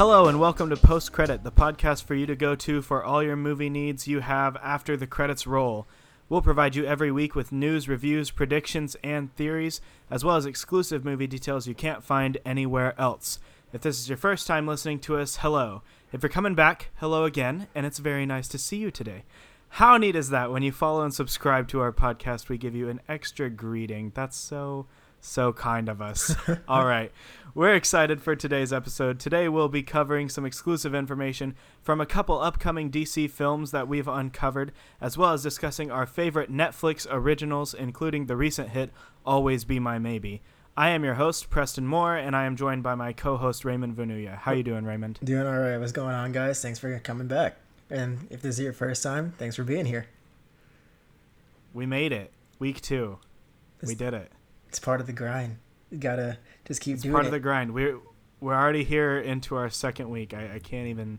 Hello and welcome to Post Credit, the podcast for you to go to for all your movie needs you have after the credits roll. We'll provide you every week with news, reviews, predictions, and theories, as well as exclusive movie details you can't find anywhere else. If this is your first time listening to us, hello. If you're coming back, hello again, and it's very nice to see you today. How neat is that when you follow and subscribe to our podcast, we give you an extra greeting? That's so so kind of us. All right. We're excited for today's episode. Today we'll be covering some exclusive information from a couple upcoming DC films that we've uncovered, as well as discussing our favorite Netflix originals, including the recent hit Always Be My Maybe. I am your host, Preston Moore, and I am joined by my co-host Raymond Vanuya. How you doing, Raymond? Doing all right. What's going on, guys? Thanks for coming back. And if this is your first time, thanks for being here. We made it. Week two. we did it. It's part of the grind. You gotta just keep it's doing part it. of the grind. We're we're already here into our second week. I, I can't even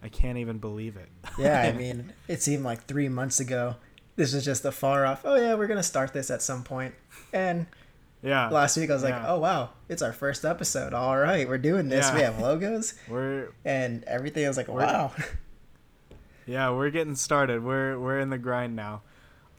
I can't even believe it. yeah, I mean, it seemed like three months ago. This was just a far off. Oh yeah, we're gonna start this at some point. And yeah, last week I was yeah. like, oh wow, it's our first episode. All right, we're doing this. Yeah. We have logos we're and everything. I was like, wow. yeah we're getting started. We're we're in the grind now.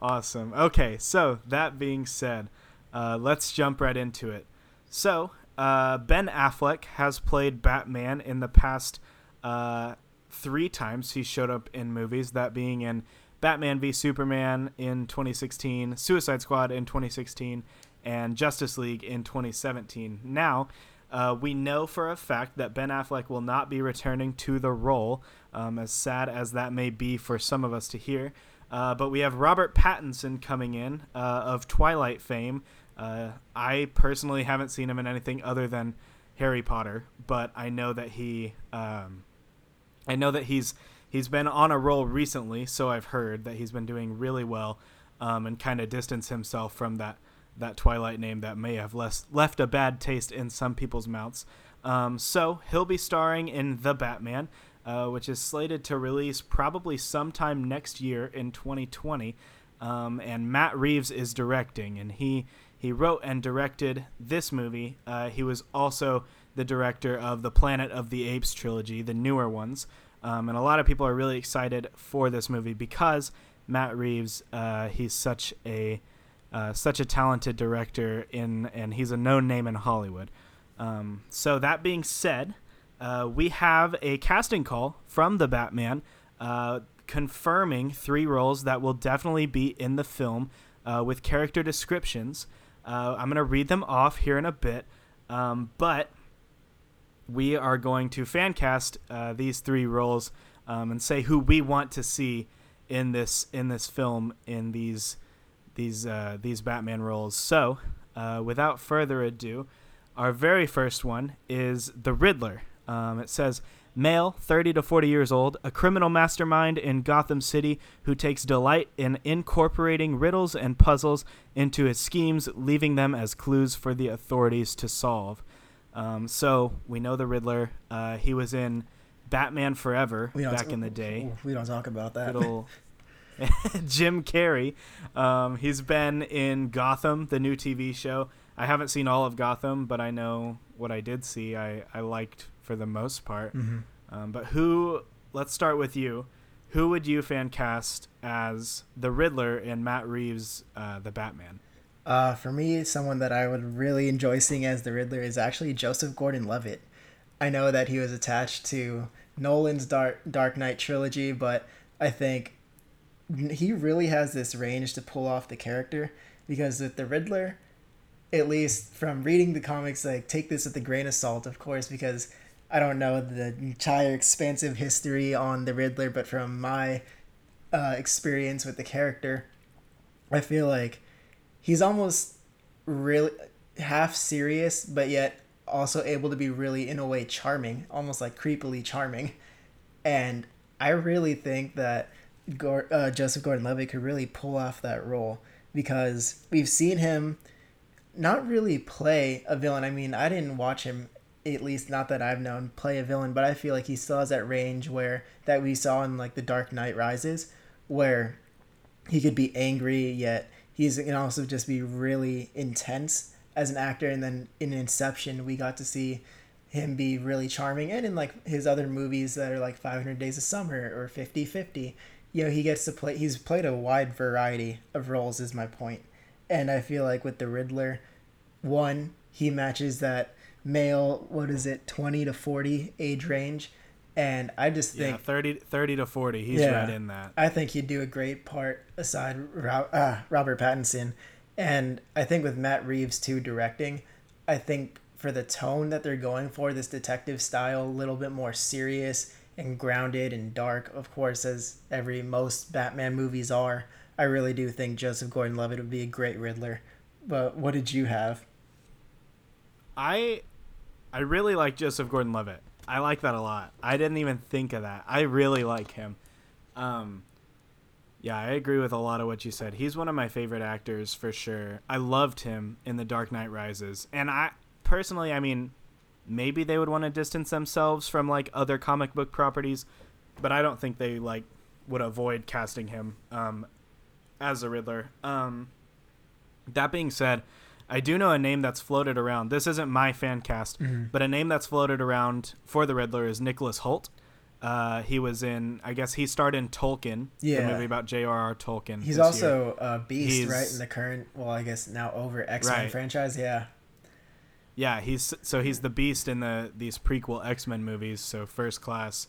Awesome. Okay, so that being said, uh, let's jump right into it. So uh, Ben Affleck has played Batman in the past uh, three times he showed up in movies. That being in Batman v Superman in 2016, Suicide Squad in 2016, and Justice League in 2017. Now, uh, we know for a fact that Ben Affleck will not be returning to the role, um, as sad as that may be for some of us to hear. Uh, but we have Robert Pattinson coming in uh, of Twilight fame. Uh, I personally haven't seen him in anything other than Harry Potter, but I know that he, um, I know that he's he's been on a roll recently. So I've heard that he's been doing really well, um, and kind of distance himself from that that Twilight name that may have less, left a bad taste in some people's mouths. Um, so he'll be starring in The Batman, uh, which is slated to release probably sometime next year in 2020. Um, and Matt Reeves is directing, and he he wrote and directed this movie. Uh, he was also the director of the Planet of the Apes trilogy, the newer ones. Um, and a lot of people are really excited for this movie because Matt Reeves, uh, he's such a uh, such a talented director in, and he's a known name in Hollywood. Um, so that being said, uh, we have a casting call from the Batman, uh, confirming three roles that will definitely be in the film uh, with character descriptions. Uh, I'm gonna read them off here in a bit, um, but we are going to fan cast uh, these three roles um, and say who we want to see in this in this film in these these uh, these Batman roles. So, uh, without further ado, our very first one is the Riddler. Um, it says male, 30 to 40 years old, a criminal mastermind in Gotham City who takes delight in incorporating riddles and puzzles into his schemes, leaving them as clues for the authorities to solve. Um, so we know the Riddler. Uh, he was in Batman Forever back t- in the day. We don't talk about that. Jim Carrey. Um, he's been in Gotham, the new TV show. I haven't seen all of Gotham, but I know what I did see. I, I liked for the most part. Mhm. Um, but who? Let's start with you. Who would you fan cast as the Riddler in Matt Reeves' uh, the Batman? Uh, for me, someone that I would really enjoy seeing as the Riddler is actually Joseph Gordon-Levitt. I know that he was attached to Nolan's Dark Dark Knight trilogy, but I think he really has this range to pull off the character because with the Riddler, at least from reading the comics, like take this with a grain of salt, of course, because I don't know the entire expansive history on the Riddler, but from my uh, experience with the character, I feel like he's almost really half serious, but yet also able to be really, in a way, charming, almost like creepily charming. And I really think that Gor- uh, Joseph Gordon-Levitt could really pull off that role because we've seen him not really play a villain. I mean, I didn't watch him, at least not that I've known, play a villain, but I feel like he still has that range where that we saw in like The Dark Knight Rises, where he could be angry yet he's can also just be really intense as an actor. And then in Inception, we got to see him be really charming and in like his other movies that are like 500 Days of Summer or 50-50 you know he gets to play he's played a wide variety of roles is my point and I feel like with the Riddler one he matches that male what is it 20 to 40 age range and I just think yeah, 30, 30 to 40 he's Yeah. right in that I think he'd do a great part aside uh, Robert Pattinson, and I think with Matt Reeves too directing, I think for the tone that they're going for, this detective style, a little bit more serious and grounded and dark, of course, as every most Batman movies are. I really do think Joseph Gordon-Levitt would be a great Riddler. But what did you have? I I really like Joseph Gordon-Levitt. I like that a lot. I didn't even think of that. I really like him. Um, yeah, I agree with a lot of what you said. He's one of my favorite actors for sure. I loved him in The Dark Knight Rises, and I personally, I mean, maybe they would want to distance themselves from like other comic book properties, but I don't think they like would avoid casting him um, as a Riddler. Um, that being said, I do know a name that's floated around. This isn't my fan cast, but a name that's floated around for the Riddler is Nicholas Hoult. Uh, he was in, I guess he starred in Tolkien, Yeah. the movie about J.R.R. Tolkien. He's this year. also a beast, He's- right? In the current, well, I guess now over X Men Right. franchise. Yeah. Yeah, he's so he's the Beast in the these prequel X Men movies. So First Class,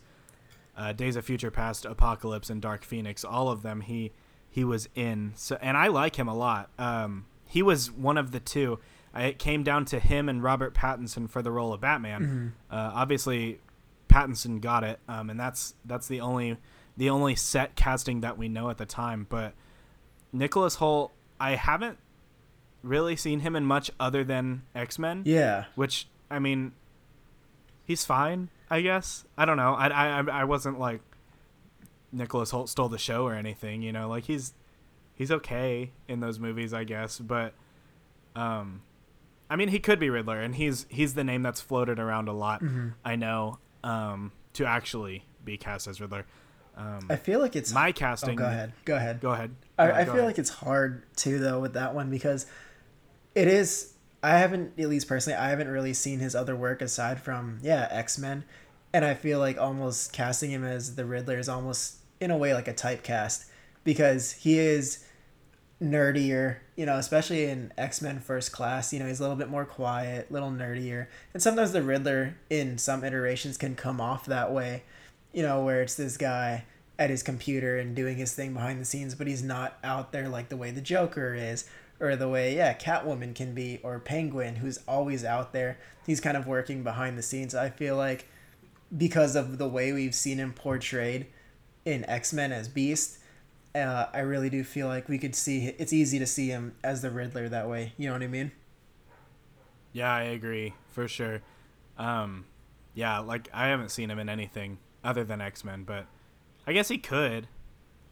uh, Days of Future Past, Apocalypse, and Dark Phoenix. All of them he he was in. So and I like him a lot. Um, he was one of the two. It came down to him and Robert Pattinson for the role of Batman. Uh, obviously, Pattinson got it, um, and that's that's the only the only set casting that we know at the time. But Nicholas Hoult, I haven't really seen him in much other than X Men Yeah. which I mean, he's fine, I guess. I don't know. I I I wasn't like Nicholas Hoult stole the show or anything, you know. Like he's he's okay in those movies, I guess. But um, I mean, he could be Riddler, and he's he's the name that's floated around a lot. I know um to actually be cast as Riddler. Um, I feel like it's. my oh, casting. go ahead. Go ahead. Go ahead. I, No, I go feel ahead. like it's hard too though with that one because it is I haven't at least personally I haven't really seen his other work aside from yeah X-Men and I feel like almost casting him as the Riddler is almost in a way like a typecast because he is nerdier you know especially in X-Men First Class you know he's a little bit more quiet little nerdier and sometimes the Riddler in some iterations can come off that way you know, where it's this guy at his computer and doing his thing behind the scenes, but he's not out there like the way the Joker is, or the way, yeah, Catwoman can be, or Penguin, who's always out there. He's kind of working behind the scenes. I feel like because of the way we've seen him portrayed in X Men as Beast, uh, I really do feel like we could see it's easy to see him as the Riddler that way. You know what I mean? Yeah, I agree for sure. Um, yeah, like I haven't seen him in anything other than X Men, but I guess he could.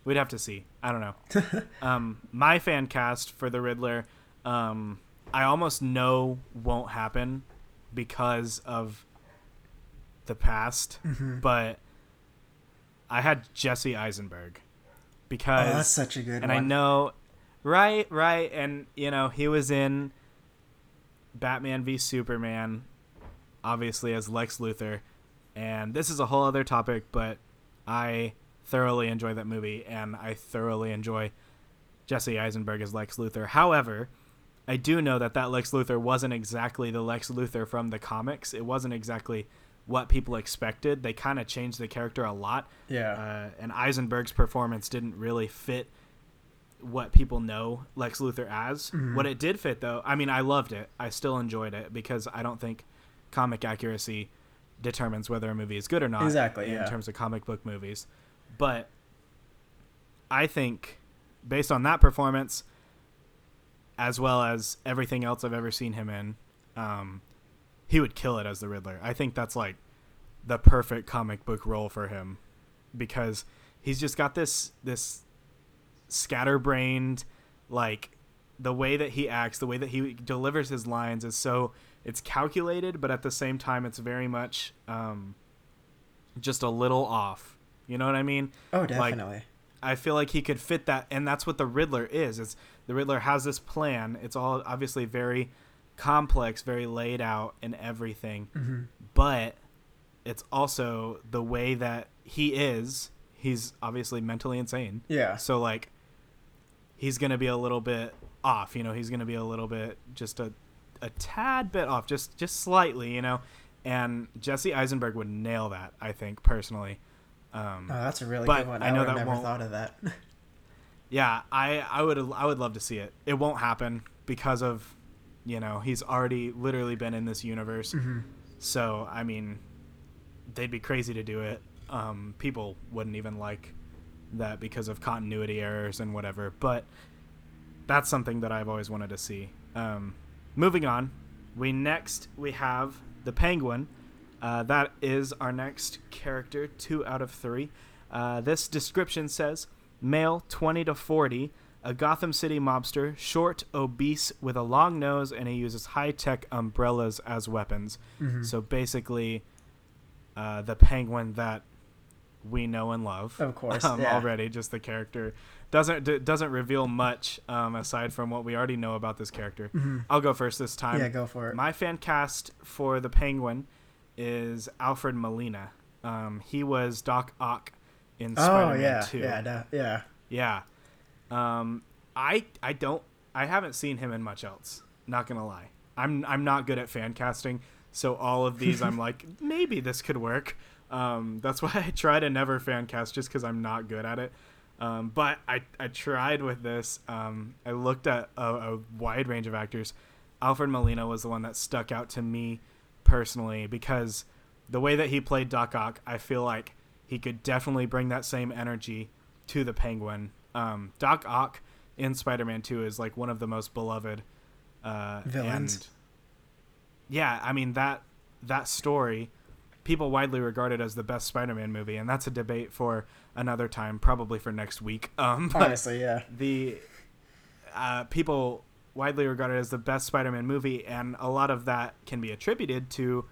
We'd have to see. I don't know. um, my fan cast for the Riddler, um, I almost know won't happen because of the past, but I had Jesse Eisenberg Oh, because that's such a good and one. I know, right, right, and you know he was in Batman v Superman, obviously as Lex Luthor, and this is a whole other topic, but I thoroughly enjoy that movie, and I thoroughly enjoy Jesse Eisenberg as Lex Luthor. However, I do know that that Lex Luthor wasn't exactly the Lex Luthor from the comics. It wasn't exactly what people expected. They kind of changed the character a lot Yeah. uh, and Eisenberg's performance didn't really fit what people know Lex Luthor as. What it did fit, though, I mean, I loved it. I still enjoyed it because I don't think comic accuracy determines whether a movie is good or not. Exactly, In yeah. terms of comic book movies, but I think based on that performance, as well as everything else I've ever seen him in, um, he would kill it as the Riddler. I think that's like the perfect comic book role for him because he's just got this this scatterbrained like the way that he acts, the way that he delivers his lines is so it's calculated, but at the same time it's very much um, just a little off. You know what I mean? oh, like, definitely. I feel like he could fit that, and that's what the Riddler is. It's the Riddler has this plan. It's all obviously very complex, very laid out and everything. Mm-hmm. But it's also the way that he is. He's obviously mentally insane. Yeah. So like he's going to be a little bit off, you know, he's going to be a little bit just a a tad bit off, just just slightly, you know. And Jesse Eisenberg would nail that, I think personally. Um, Oh, that's a really But good one. I I, know that never won't- thought of that. yeah, I I would I would love to see it. It won't happen because of you know, he's already literally been in this universe. mm-hmm. So, I mean, they'd be crazy to do it. Um, people wouldn't even like that because of continuity errors and whatever. But that's something that I've always wanted to see. Um, moving on, we next we have the Penguin. Uh, that is our next character, two out of three. Uh, this description says male, 20 to 40, a Gotham City mobster, short, obese, with a long nose, and he uses high tech umbrellas as weapons. Mm-hmm. So basically, uh, the penguin that we know and love, Of course, um, yeah. already. Just the character doesn't d- doesn't reveal much um, aside from what we already know about this character. Mhm. I'll go first this time. yeah, go for it. My fan cast for the Penguin is Alfred Molina. Um, he was Doc Ock in oh Spider-Man yeah, 2. yeah, yeah. Yeah. Um, I I don't I haven't seen him in much else. Not gonna lie. I'm I'm not good at fan casting, so all of these I'm like maybe this could work. Um, that's why I try to never fan cast just because I'm not good at it. Um, but I I tried with this. Um, I looked at a, a wide range of actors. Alfred Molina was the one that stuck out to me personally because the way that he played Doc Ock, I feel like he could definitely bring that same energy to the Penguin. Um, Doc Ock in Spider-Man 2 is like one of the most beloved uh, Villains. and- yeah, I mean that that story, people widely regard it as the best Spider-Man movie, and that's a debate for another time, probably for next week. Um, Honestly, yeah. the uh, people widely regard it as the best Spider-Man movie, and a lot of that can be attributed to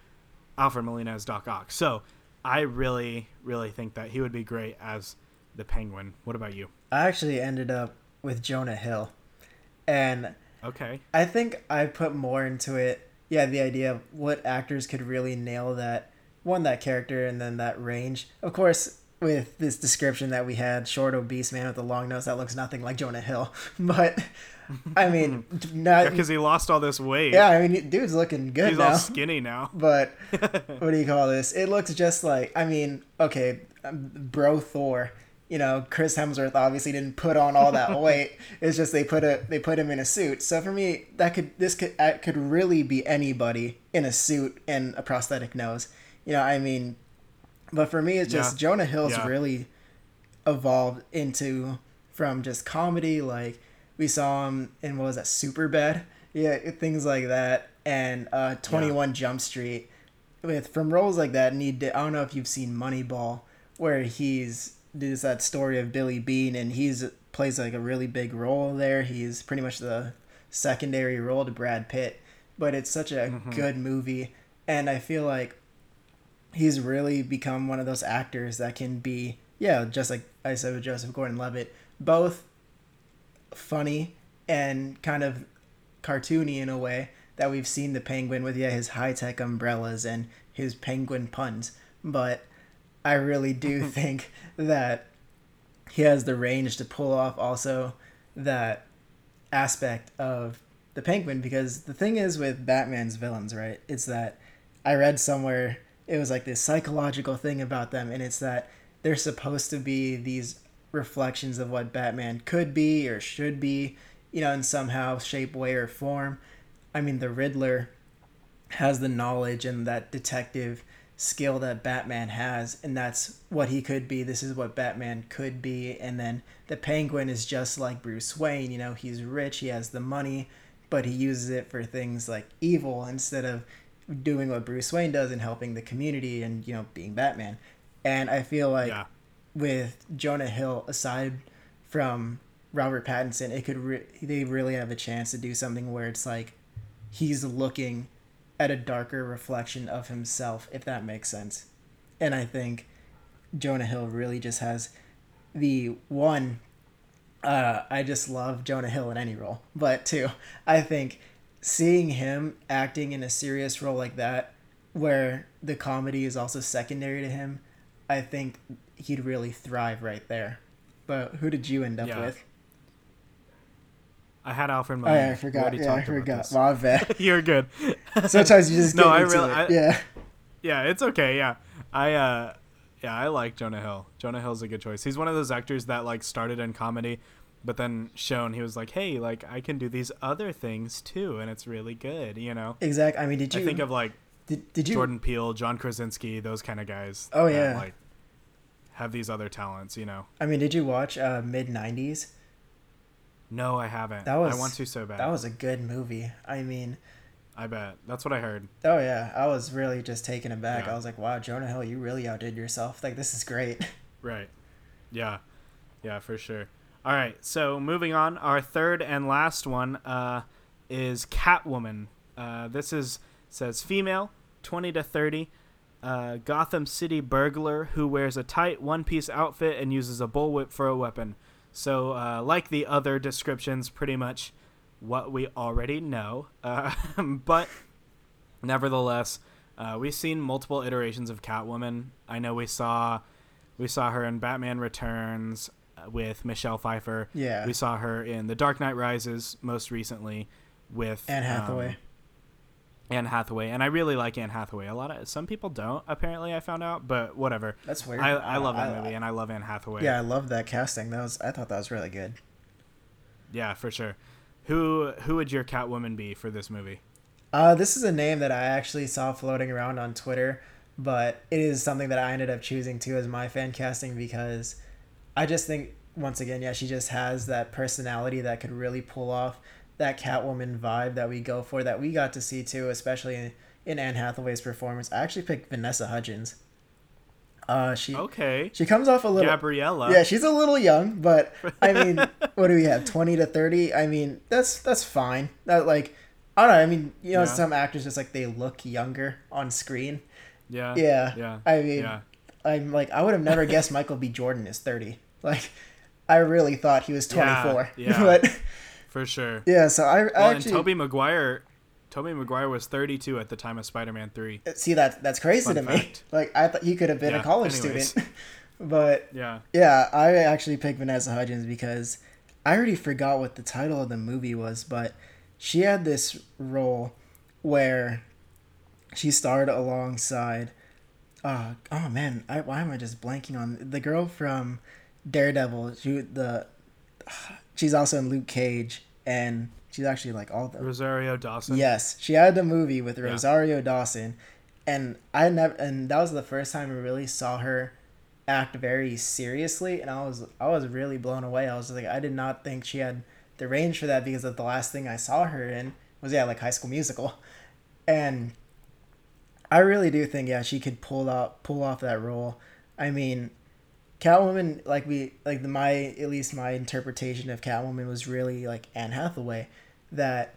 Alfred Molina as Doc Ock. So I really, really think that he would be great as the Penguin. What about you? I actually ended up with Jonah Hill, and Okay. I think I put more into it. Yeah, the idea of what actors could really nail that one that character and then that range. Of course, with this description that we had, short obese man with a long nose that looks nothing like Jonah Hill. But I mean, not Because he lost all this weight. yeah. I mean, dude's looking good He's now. all skinny now. but what do you call this? It looks just like I mean, okay, um, bro Thor. You know, Chris Hemsworth obviously didn't put on all that weight. It's just they put a they put him in a suit. So for me, that could this could could really be anybody in a suit and a prosthetic nose. You know, I mean, but for me, it's just Yeah. Jonah Hill's Yeah. really evolved into from just comedy like we saw him in what was that superbad yeah things like that and uh 21 jump street with from roles like that need i don't know if you've seen moneyball where he's there's that story of billy beane and he's plays like a really big role there. He's pretty much the secondary role to brad pitt but it's such a mm-hmm. good movie and i feel like he's really become one of those actors that can be yeah just like i said with joseph gordon-levitt both funny and kind of cartoony in a way that we've seen the penguin with yeah his high-tech umbrellas and his penguin puns but i really do think that he has the range to pull off also that aspect of the penguin because the thing is with batman's villains right it's that i read somewhere it was like this psychological thing about them and it's that they're supposed to be these reflections of what batman could be or should be you know in somehow shape way or form. I mean the riddler has the knowledge and that detective skill that Batman has, and that's what he could be. This is what Batman could be. And then the Penguin is just like Bruce Wayne. You know, he's rich, he has the money, but he uses it for things like evil instead of doing what Bruce Wayne does and helping the community and, you know, being Batman. And I feel like Yeah. with Jonah Hill, aside from Robert Pattinson, it could re- they really have a chance to do something where it's like he's looking at a darker reflection of himself, if that makes sense. And I think Jonah Hill really just has the one. Uh, I just love Jonah Hill in any role, but two, I think seeing him acting in a serious role like that, where the comedy is also secondary to him, I think he'd really thrive right there. But who did you end up Yeah. with? I had Alfred Oh Molina. yeah, I forgot. Yeah, I forgot. My bad. You're good. Sometimes you just No, get I into really-. I- yeah. Yeah, it's okay. Yeah, I uh, yeah, I like Jonah Hill. Jonah Hill's a good choice. He's one of those actors that like started in comedy, but then shown he was like, hey, like I can do these other things too, and it's really good. You know. Exactly. I mean, did you I think of like did, did you Jordan Peele, John Krasinski, those kind of guys. Oh, that, yeah. like have these other talents. You know. I mean, did you watch uh, Mid90s? No, I haven't. That was- I want to so bad. That was a good movie. I mean, I bet that's what I heard. oh yeah, I was really just taken aback. Yeah. I was like, wow, Jonah Hill, you really outdid yourself. Like, this is great. Right. Yeah. Yeah, for sure. All right. So moving on, our third and last one uh, is Catwoman. Uh, this is says female, twenty to thirty, uh, Gotham City burglar who wears a tight one-piece outfit and uses a bullwhip for a weapon. So, uh, like the other descriptions, pretty much what we already know. Uh, but nevertheless, uh, we've seen multiple iterations of Catwoman. I know we saw we saw her in Batman Returns uh, with Michelle Pfeiffer. Yeah. We saw her in The Dark Knight Rises most recently with Anne Hathaway. um, Anne Hathaway, and I really like Anne Hathaway. A lot of some people don't. Apparently, I found out, but whatever. That's weird. I, I love that I- movie, and I love Anne Hathaway. Yeah, I love that casting. That was I thought that was really good. yeah, for sure. Who who would your Catwoman be for this movie? Uh, this is a name that I actually saw floating around on Twitter, but it is something that I ended up choosing too as my fan casting because I just think once again, yeah, she just has that personality that could really pull off that Catwoman vibe that we go for that we got to see too, especially in, in Anne Hathaway's performance. I actually picked Vanessa Hudgens. Uh, she Okay, she comes off a little Gabriella. yeah, she's a little young, but I mean, what do we have? Twenty to thirty. I mean, that's that's fine. That like, I don't know. I mean, you know, Yeah. some actors just like they look younger on screen. yeah, Yeah. yeah. I mean, yeah. I'm like, I would have never guessed Michael B. Jordan is thirty. Like, I really thought he was twenty four. Yeah, yeah. but for sure. yeah, so I, I Well, actually and Tobey Maguire, Tobey Maguire was 32 at the time of Spider-Man 3. see that that's crazy Fun to me. Like, I thought he could have been Yeah, a college anyways. student, but Yeah. Yeah, I actually picked Vanessa Hudgens because I already forgot what the title of the movie was, but she had this role where she starred alongside. Uh, oh man, I, why am I just blanking on the girl from Daredevil? She the she's also in Luke Cage, and she's actually like all the Rosario Dawson. Yes, she had the movie with Yeah. Rosario Dawson, and I never, and that was the first time I really saw her act very seriously, and I was, I was really blown away. I was like, I did not think she had the range for that because of the last thing I saw her in was yeah, like High School Musical, and I really do think yeah, she could pull out, pull off that role. I mean, Catwoman, like we, like the my at least my interpretation of Catwoman was really like Anne Hathaway, that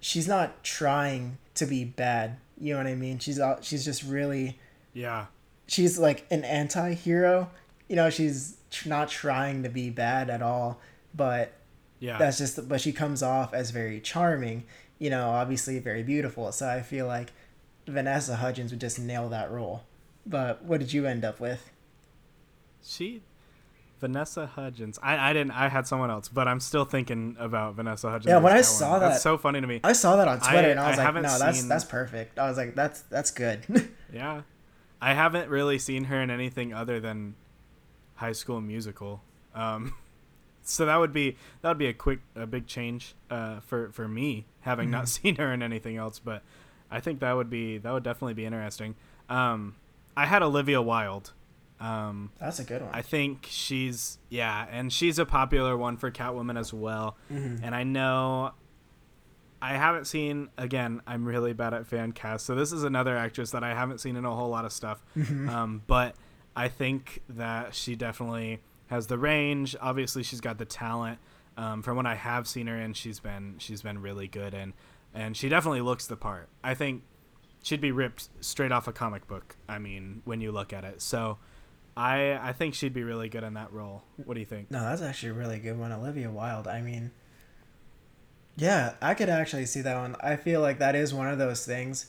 she's not trying to be bad. You know what I mean? She's out. She's just really. Yeah. She's like an anti-hero. You know, she's tr- not trying to be bad at all. But Yeah. that's just. But she comes off as very charming. You know, obviously very beautiful. So I feel like Vanessa Hudgens would just nail that role. But what did you end up with? She Vanessa Hudgens. I, I didn't I had someone else, but I'm still thinking about Vanessa Hudgens. Yeah, when I saw That's that- so funny to me. I saw that on Twitter I- and I was I like, no, that's seen- that's perfect. I was like, that's that's good. Yeah. I haven't really seen her in anything other than High School Musical. Um, so that would be that would be a quick a big change uh, for for me having not seen her in anything else. But I think that would be that would definitely be interesting. Um, I had Olivia Wilde. Um, that's a good one. I think she's yeah, and she's a popular one for Catwoman as well. Mhm. And I know I haven't seen again. I'm really bad at fan cast, so this is another actress that I haven't seen in a whole lot of stuff. Mm-hmm. Um, but I think that she definitely has the range. Obviously, she's got the talent. Um, from what I have seen her in, she's been she's been really good, and and she definitely looks the part. I think she'd be ripped straight off a comic book. I mean, when you look at it, so. I, I think she'd be really good in that role. What do you think? No, that's actually a really good one. Olivia Wilde. I mean, Yeah, I could actually see that one. I feel like that is one of those things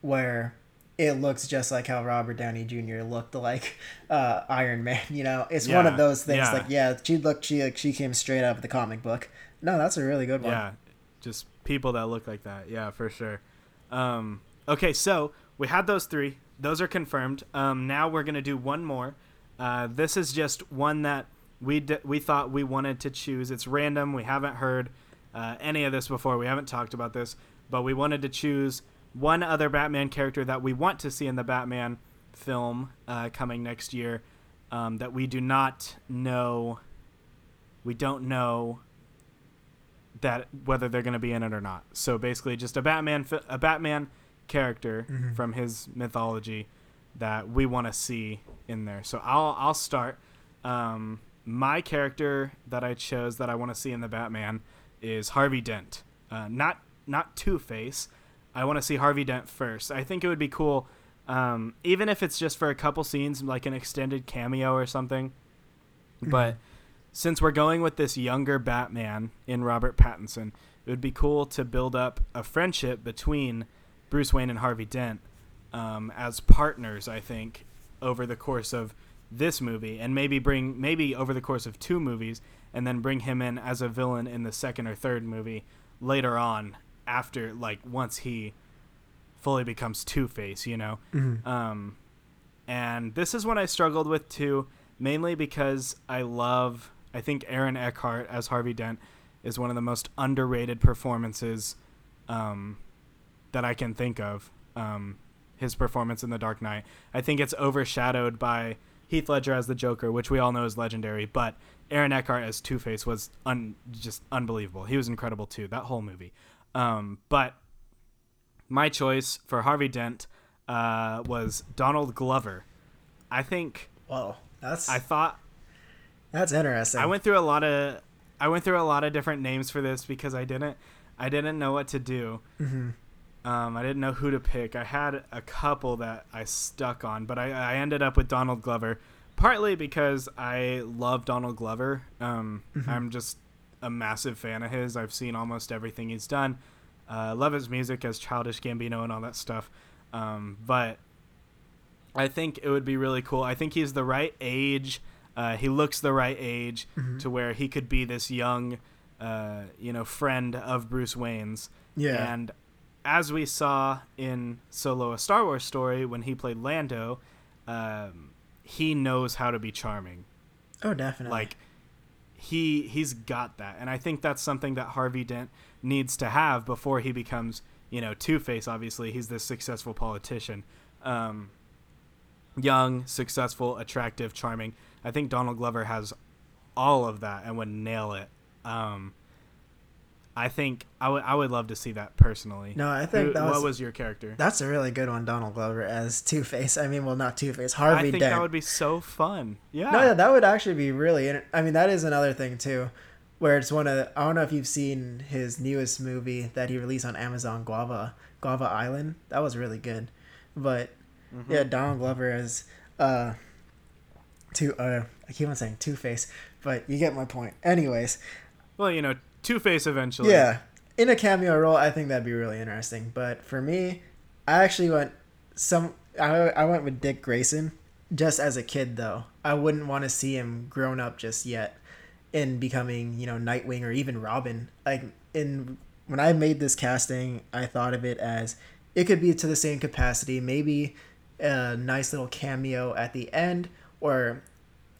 where it looks just like how Robert Downey Jr. looked like uh, Iron Man. You know, it's one of those things. yeah. Like, yeah, she looked, she like she came straight out of the comic book. No, that's a really good one. Yeah, just people that look like that. Yeah, for sure. Um, okay, so we had those three. Those are confirmed. Um, now we're gonna do one more. Uh, this is just one that we d- we thought we wanted to choose. It's random. We haven't heard uh, any of this before. We haven't talked about this, but we wanted to choose one other Batman character that we want to see in the Batman film uh, coming next year. Um, that we do not know. We don't know that whether they're going to be in it or not. So basically, just a Batman a Batman character Mhm. from his mythology that we want to see in there. So I'll I'll start. Um, my character that I chose that I want to see in the Batman is Harvey Dent. Uh, not not Two Face. I want to see Harvey Dent first. I think it would be cool, um, even if it's just for a couple scenes, like an extended cameo or something. But since we're going with this younger Batman in Robert Pattinson, it would be cool to build up a friendship between Bruce Wayne and Harvey Dent um, as partners. I think over the course of this movie, and maybe bring maybe over the course of two movies, and then bring him in as a villain in the second or third movie later on, after like once he fully becomes Two Face. You know. Mhm. Um, and this is one I struggled with too, mainly because I love. I think Aaron Eckhart as Harvey Dent is one of the most underrated performances um, that I can think of. Um, his performance in The Dark Knight. I think it's overshadowed by Heath Ledger as the Joker, which we all know is legendary, but Aaron Eckhart as Two Face was un- just unbelievable. He was incredible too. That whole movie. Um, but my choice for Harvey Dent uh, was Donald Glover. I think Whoa, that's I thought that's interesting. I went through a lot of I went through a lot of different names for this because I didn't I didn't know what to do. Mhm. Um, I didn't know who to pick. I had a couple that I stuck on, but I, I ended up with Donald Glover, partly because I love Donald Glover. Um, Mhm. I'm just a massive fan of his. I've seen almost everything he's done. Uh, love his music as Childish Gambino and all that stuff. Um, but I think it would be really cool. I think he's the right age. Uh, he looks the right age Mhm. to where he could be this young, uh, you know, friend of Bruce Wayne's. yeah. And as we saw in Solo: A Star Wars Story, when he played Lando, um, he knows how to be charming. oh, definitely. Like he he's got that, and I think that's something that Harvey Dent needs to have before he becomes, you know, Two Face. Obviously, he's this successful politician, um, young, successful, attractive, charming. I think Donald Glover has all of that and would nail it. Um, I think I would I would love to see that personally. no, I think Who- that what was, was your character? that's a really good one, Donald Glover as Two Face. I mean, well, not Two Face, Harvey I think Dent. that would be so fun. Yeah. No, that would actually be really. I mean, that is another thing too, where it's one of. The, I don't know if you've seen his newest movie that he released on Amazon, Guava Guava Island. That was really good, but Mhm. yeah, Donald Glover as uh, two. Uh, I keep on saying Two Face, but you get my point. Anyways, Well, you know, Two Face eventually. yeah, in a cameo role, I think that'd be really interesting. But for me, I actually went some. I I went with Dick Grayson, just as a kid though. I wouldn't want to see him grown up just yet, in becoming you know Nightwing or even Robin. Like in when I made this casting, I thought of it as it could be to the same capacity. Maybe a nice little cameo at the end, or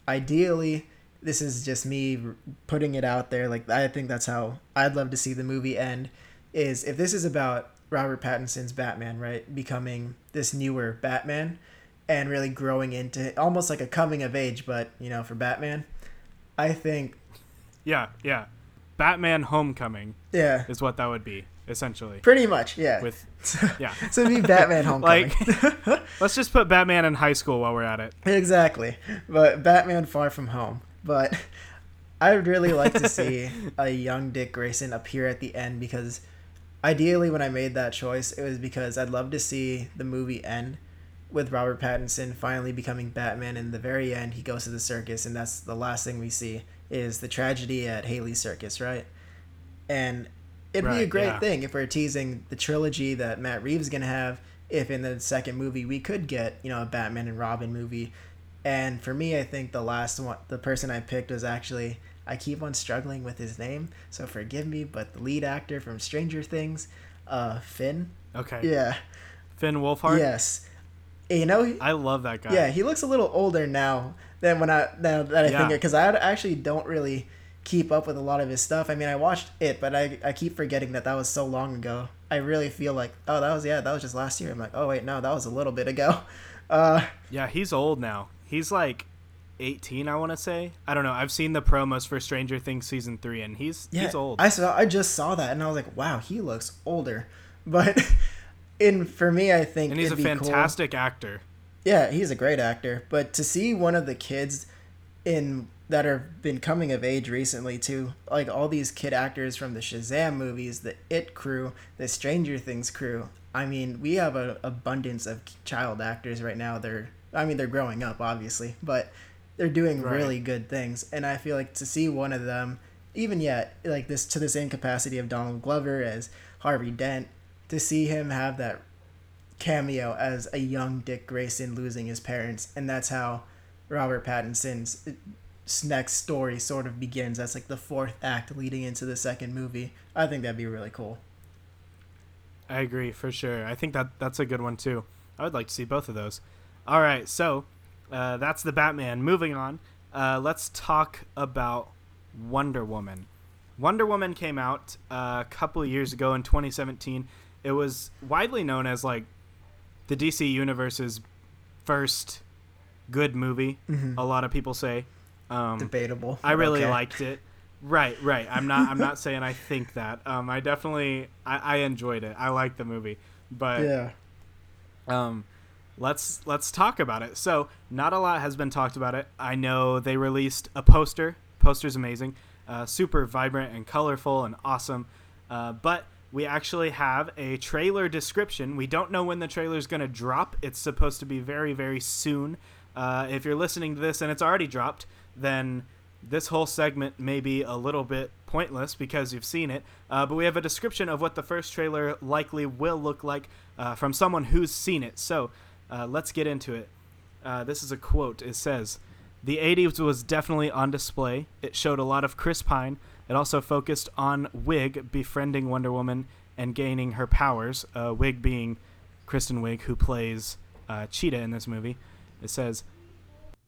ideally this is just me putting it out there like i think that's how i'd love to see the movie end is if this is about robert pattinson's batman right becoming this newer batman and really growing into almost like a coming of age but you know for batman i think Yeah, yeah. Batman Homecoming yeah is what that would be, essentially. pretty much yeah With yeah. so it'd be batman homecoming Let's just put Batman in high school while we're at it. exactly but batman far from home but i would really like to see a young dick grayson appear at the end because ideally when i made that choice it was because i'd love to see the movie end with robert pattinson finally becoming batman in the very end he goes to the circus and that's the last thing we see is the tragedy at haly's circus right and it'd Right, be a great yeah. thing if we're teasing the trilogy that Matt Reeves is gonna have. If in the second movie we could get you know a Batman and Robin movie, and for me, I think the last one, the person I picked was actually I keep on struggling with his name, so forgive me, but the lead actor from Stranger Things, uh, Finn. Okay. Yeah. Finn Wolfhard. Yes. You know, he- I love that guy. yeah, he looks a little older now than when I now that I think it because I actually don't really keep up with a lot of his stuff. I mean, I watched it, but I I keep forgetting that that was so long ago. I really feel like oh that was yeah that was just last year. I'm like oh wait no that was a little bit ago. Uh, Yeah, he's old now. He's like 18, I want to say. I don't know. I've seen the promos for Stranger Things season 3 and he's yeah, he's old. I saw I just saw that and I was like wow he looks older, but in for me I think and he's a be cool- fantastic actor. Yeah, he's a great actor. But to see one of the kids in that have been coming of age recently too, like all these kid actors from the Shazam movies, the It crew, the Stranger Things crew. I mean, we have an abundance of child actors right now. They're, I mean, they're growing up obviously, but they're doing Right. really good things. And I feel like to see one of them, even yet, like this to the same capacity of Donald Glover as Harvey Dent, to see him have that cameo as a young Dick Grayson losing his parents, and that's how Robert Pattinson's uh, next story sort of begins. That's like the fourth act leading into the second movie. I think that'd be really cool. I agree for sure. I think that that's a good one too. I would like to see both of those. All right, so uh, that's the Batman. Moving on, uh, let's talk about Wonder Woman. Wonder Woman came out uh, a couple of years ago in 2017. It was widely known as like the DC Universe's first good movie. A lot of people say. Um, Debatable. I really Okay. liked it. Right, right. I'm not. I'm not saying I think that. Um, I definitely. I, I enjoyed it. I liked the movie, but Yeah. um, let's let's talk about it. So, not a lot has been talked about it. I know they released a poster. Poster's amazing, uh, super vibrant and colorful and awesome. Uh, but we actually have a trailer description. We don't know when the trailer's going to drop. It's supposed to be very very soon. Uh, if you're listening to this and it's already dropped, then this whole segment may be a little bit pointless because you've seen it. Uh, but we have a description of what the first trailer likely will look like uh, from someone who's seen it. So uh, let's get into it. Uh, this is a quote. It says, "The '80s was definitely on display. It showed a lot of Chris Pine. It also focused on Wiig befriending Wonder Woman and gaining her powers. Uh, Wiig being Kristen Wiig, who plays uh, Cheetah in this movie. It says."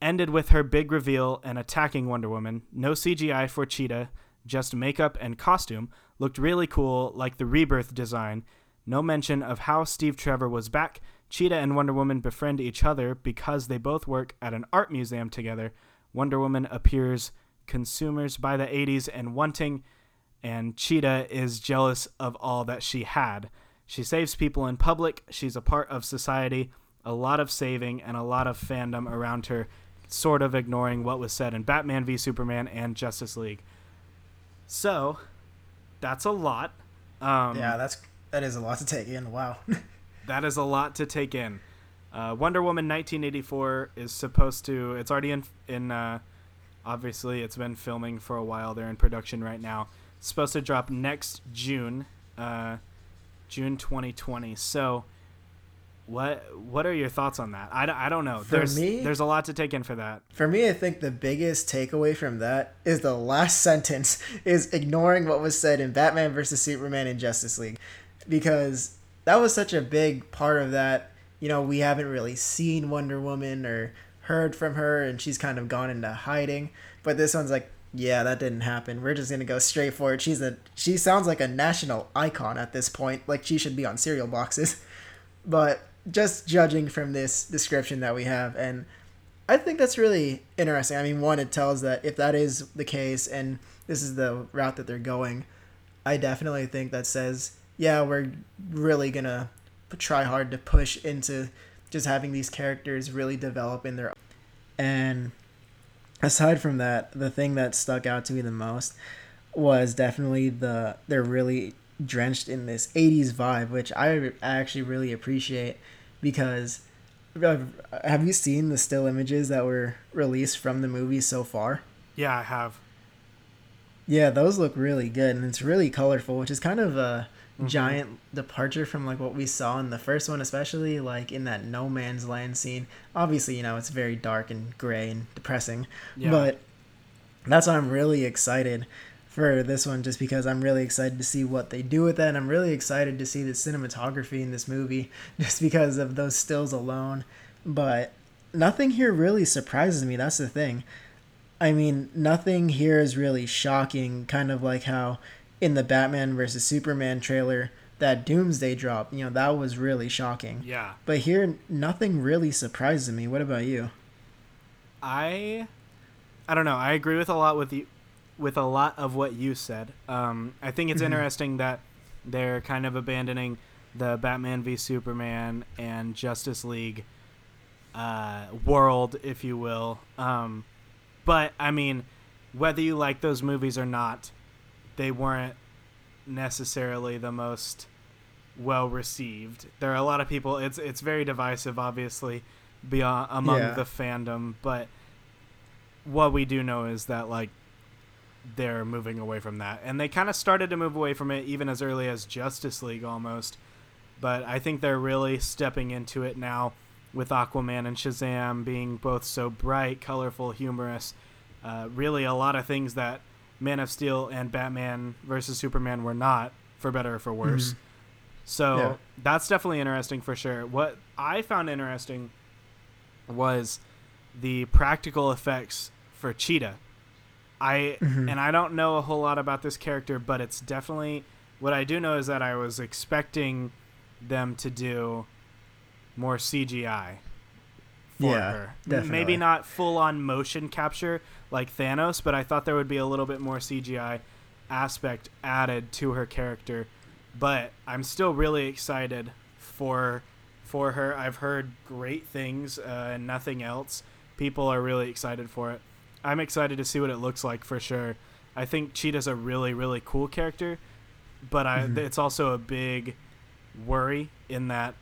ended with her big reveal and attacking Wonder Woman. No CGI for Cheetah, just makeup and costume. Looked really cool, like the rebirth design. No mention of how Steve Trevor was back. Cheetah and Wonder Woman befriend each other because they both work at an art museum together. Wonder Woman appears consumers by the 80s and wanting, and Cheetah is jealous of all that she had. She saves people in public. She's a part of society. A lot of saving and a lot of fandom around her, sort of ignoring what was said in Batman v Superman and Justice League. So, that's a lot. Um, Yeah, that's that is a lot to take in. Wow. that is a lot to take in. Uh, Wonder Woman 1984 is supposed to. It's already in in. Uh, obviously, it's been filming for a while. They're in production right now. It's supposed to drop next June, uh, June 2020. So, what what are your thoughts on that? I, don't- I don't know. For there's me- there's a lot to take in for that. For me, I think the biggest takeaway from that is the last sentence is ignoring what was said in Batman vs Superman and Justice League, because that was such a big part of that. You know, we haven't really seen Wonder Woman or heard from her, and she's kind of gone into hiding. But this one's like, yeah, that didn't happen. We're just gonna go straight for it. She's a she sounds like a national icon at this point. Like she should be on cereal boxes. But just judging from this description that we have, and I think that's really interesting. I mean, one, it tells that if that is the case and this is the route that they're going, I definitely think that says, yeah, we're really gonna try hard to push into just having these characters really develop in their. And aside from that, the thing that stuck out to me the most was definitely the they're really drenched in this 80s vibe, which I actually really appreciate because have you seen the still images that were released from the movie so far? Yeah, I have. Yeah, those look really good, and it's really colorful, which is kind of a Mm-hmm. giant departure from like what we saw in the first one, especially like in that no man's land scene. Obviously, you know it's very dark and gray and depressing, Yeah. but that's why I'm really excited for this one, just because I'm really excited to see what they do with that. And I'm really excited to see the cinematography in this movie, just because of those stills alone. But nothing here really surprises me. That's the thing. I mean, nothing here is really shocking, kind of like how in the Batman versus Superman trailer, that Doomsday drop, you know, that was really shocking. Yeah. But here, nothing really surprises me. What about you? I I don't know. I agree with a lot with you with a lot of what you said. Um, I think it's Mhm. interesting that they're kind of abandoning the Batman v Superman and Justice League uh, world, if you will. Um, but I mean, whether you like those movies or not, they weren't necessarily the most well received. There are a lot of people. It's it's very divisive, obviously, beyond among Yeah. the fandom. But what we do know is that like they're moving away from that, and they kind of started to move away from it even as early as Justice League almost. But I think they're really stepping into it now with Aquaman and Shazam being both so bright, colorful, humorous. Uh, really, a lot of things that Man of Steel and Batman versus Superman were not, for better or for worse. Mhm. So Yeah. that's definitely interesting for sure. What I found interesting was the practical effects for Cheetah. I Mhm. and I don't know a whole lot about this character, but it's definitely what I do know is that I was expecting them to do more CGI for Yeah, her. Definitely. Maybe not full on motion capture like Thanos, but I thought there would be a little bit more CGI aspect added to her character. But I'm still really excited for for her. I've heard great things uh, and nothing else. People are really excited for it. I'm excited to see what it looks like for sure. I think Cheetah's a really really cool character, but I Mhm. it's also a big worry in that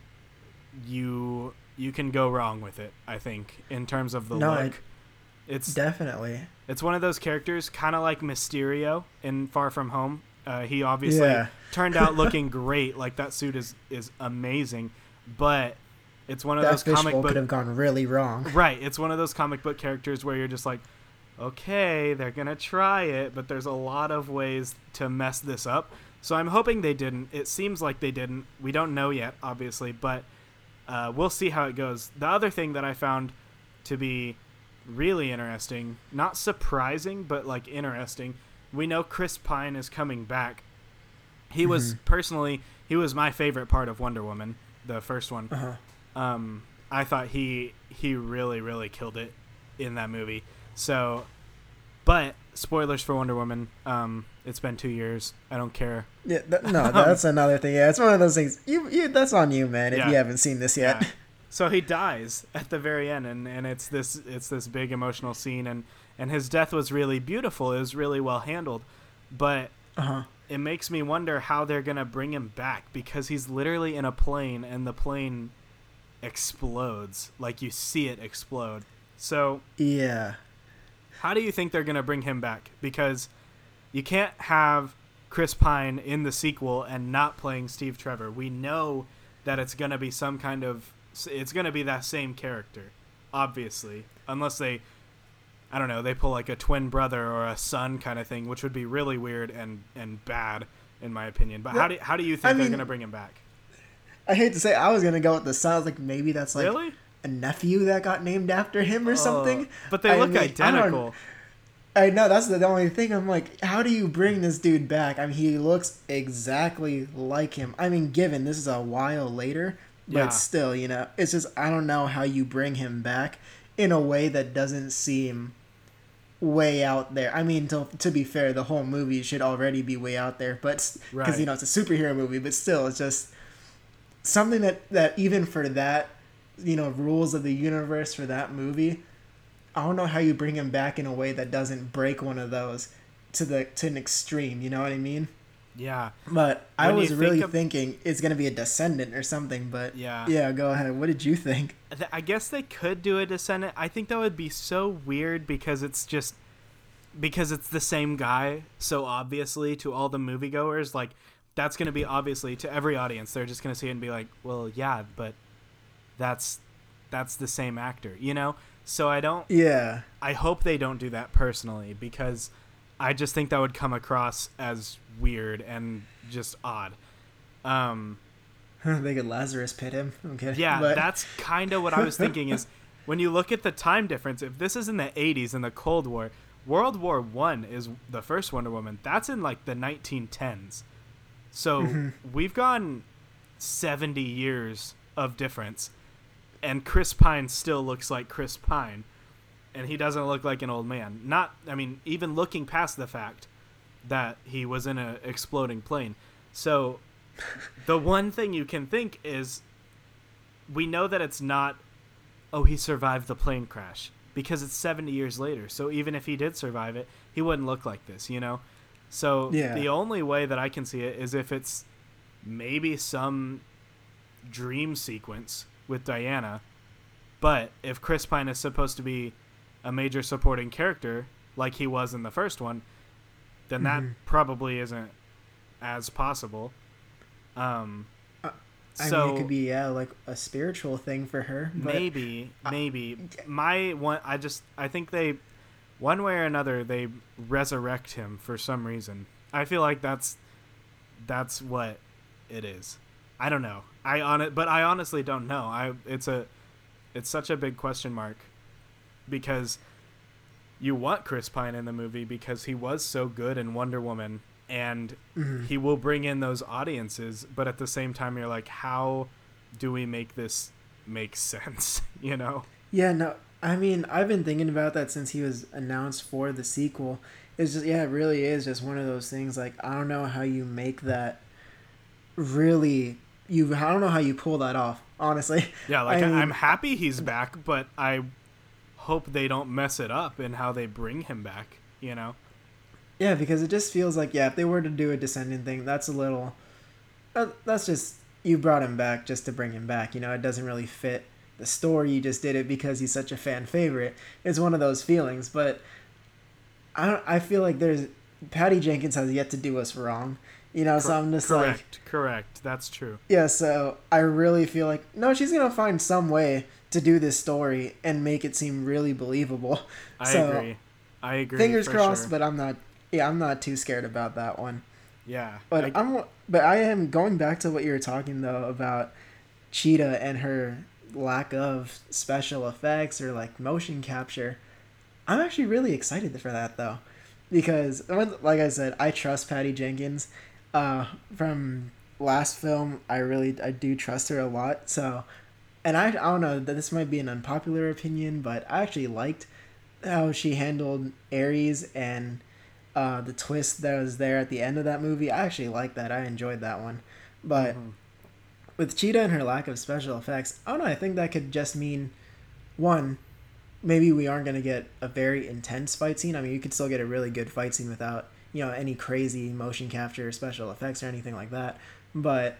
you you can go wrong with it. I think in terms of the No, look. It's Definitely. it's one of those characters, kind of like Mysterio in Far From Home. Uh, he obviously Yeah. turned out looking great. Like that suit is is amazing, but it's one of That those comic book could have gone really wrong. right. It's one of those comic book characters where you're just like, okay, they're gonna try it, but there's a lot of ways to mess this up. So I'm hoping they didn't. It seems like they didn't. We don't know yet, obviously, but uh, we'll see how it goes. The other thing that I found to be really interesting, not surprising, but like interesting, we know Chris Pine is coming back. He was personally, he was my favorite part of Wonder Woman, the first one. Uh-huh. Um, I thought he he really really killed it in that movie. So, but spoilers for Wonder Woman. Um, it's been two years. I don't care. Yeah, th- no, that's another thing. Yeah, it's one of those things. You, you, that's on you, man. If Yeah. you haven't seen this yet. Yeah. So he dies at the very end, and, and it's this it's this big emotional scene, and and his death was really beautiful. It was really well handled, but Uh huh. it makes me wonder how they're gonna bring him back because he's literally in a plane, and the plane explodes. Like you see it explode. So Yeah. How do you think they're going to bring him back? Because you can't have Chris Pine in the sequel and not playing Steve Trevor. We know that it's going to be some kind of it's going to be that same character, obviously, unless they I don't know, they pull like a twin brother or a son kind of thing, which would be really weird and and bad in my opinion. But how do how do you think I they're mean- going to bring him back? I hate to say, I was gonna go with the sounds like maybe that's like really? A nephew that got named after him or oh, something. Oh, but they I look mean, I identical. I know that's the only thing. I'm like, how do you bring this dude back? I mean, he looks exactly like him. I mean, given this is a while later, but Yeah. still, you know, it's just I don't know how you bring him back in a way that doesn't seem way out there. I mean, to to be fair, the whole movie should already be way out there, but because Right. you know it's a superhero movie, but still, it's just something that that even for that, you know, rules of the universe for that movie. I don't know how you bring him back in a way that doesn't break one of those to the to an extreme. You know what I mean? Yeah. But I When you was think really of- thinking it's gonna be a descendant or something. But Yeah. yeah, go ahead. What did you think? I guess they could do a descendant. I think that would be so weird because it's just because it's the same guy so obviously to all the moviegoers like that's going to be obviously to every audience they're just going to see it and be like well yeah but that's that's the same actor you know so i don't Yeah. i hope they don't do that personally because i just think that would come across as weird and just odd um they could Lazarus pit him. I'm yeah, but, that's kind of what I was thinking. Is when you look at the time difference, if this is in the '80s in the Cold War, World War One is the first Wonder Woman. That's in like the 1910s. So Mm-hmm. we've gone 70 years of difference, and Chris Pine still looks like Chris Pine, and he doesn't look like an old man. Not, I mean, even looking past the fact that he was in an exploding plane. So the one thing you can think is we know that it's not oh he survived the plane crash because it's 70 years later so even if he did survive it he wouldn't look like this you know so Yeah. the only way that i can see it is if it's maybe some dream sequence with diana but if chris pine is supposed to be a major supporting character like he was in the first one then that Mhm. probably isn't as possible. Um I so mean, it could be yeah, like a spiritual thing for her. But maybe maybe. My one i just i think they one way or another they resurrect him for some reason. I feel like that's that's what it is. I don't know i on it but i honestly don't know i it's a it's such a big question mark because you want chris pine in the movie because he was so good in wonder woman and Mhm. he will bring in those audiences but at the same time you're like how do we make this make sense you know Yeah, no. I mean, I've been thinking about that since he was announced for the sequel. It's just yeah, it really is just one of those things. Like I don't know how you make that really. You I don't know how you pull that off. Honestly. yeah like I i'm happy he's back but i hope they don't mess it up in how they bring him back you know Yeah, because it just feels like yeah, if they were to do a descending thing, that's a little. that- That's just you brought him back just to bring him back. You know, it doesn't really fit the story. You just did it because he's such a fan favorite. It's one of those feelings, but I don't, I feel like there's Patty Jenkins has yet to do us wrong. You know, so I'm just like correct correct that's true yeah. So I really feel like no, she's gonna find some way to do this story and make it seem really believable. i So, agree i agree Fingers crossed, sure. but I'm not. Yeah, I'm not too scared about that one. yeah But I- I'm but I am going back to what you were talking though about Cheetah and her lack of special effects or like motion capture. I'm actually really excited for that though. Because like I said, I trust Patty Jenkins. Uh from last film, I really I do trust her a lot. So and I I don't know that this might be an unpopular opinion, but I actually liked how she handled Ares and uh, the twist that was there at the end of that movie. I actually liked that. I enjoyed that one. But Mhm. with Cheetah and her lack of special effects, I don't know. I think that could just mean one, maybe we aren't going to get a very intense fight scene. I mean, you could still get a really good fight scene without, you know, any crazy motion capture, special effects, or anything like that. But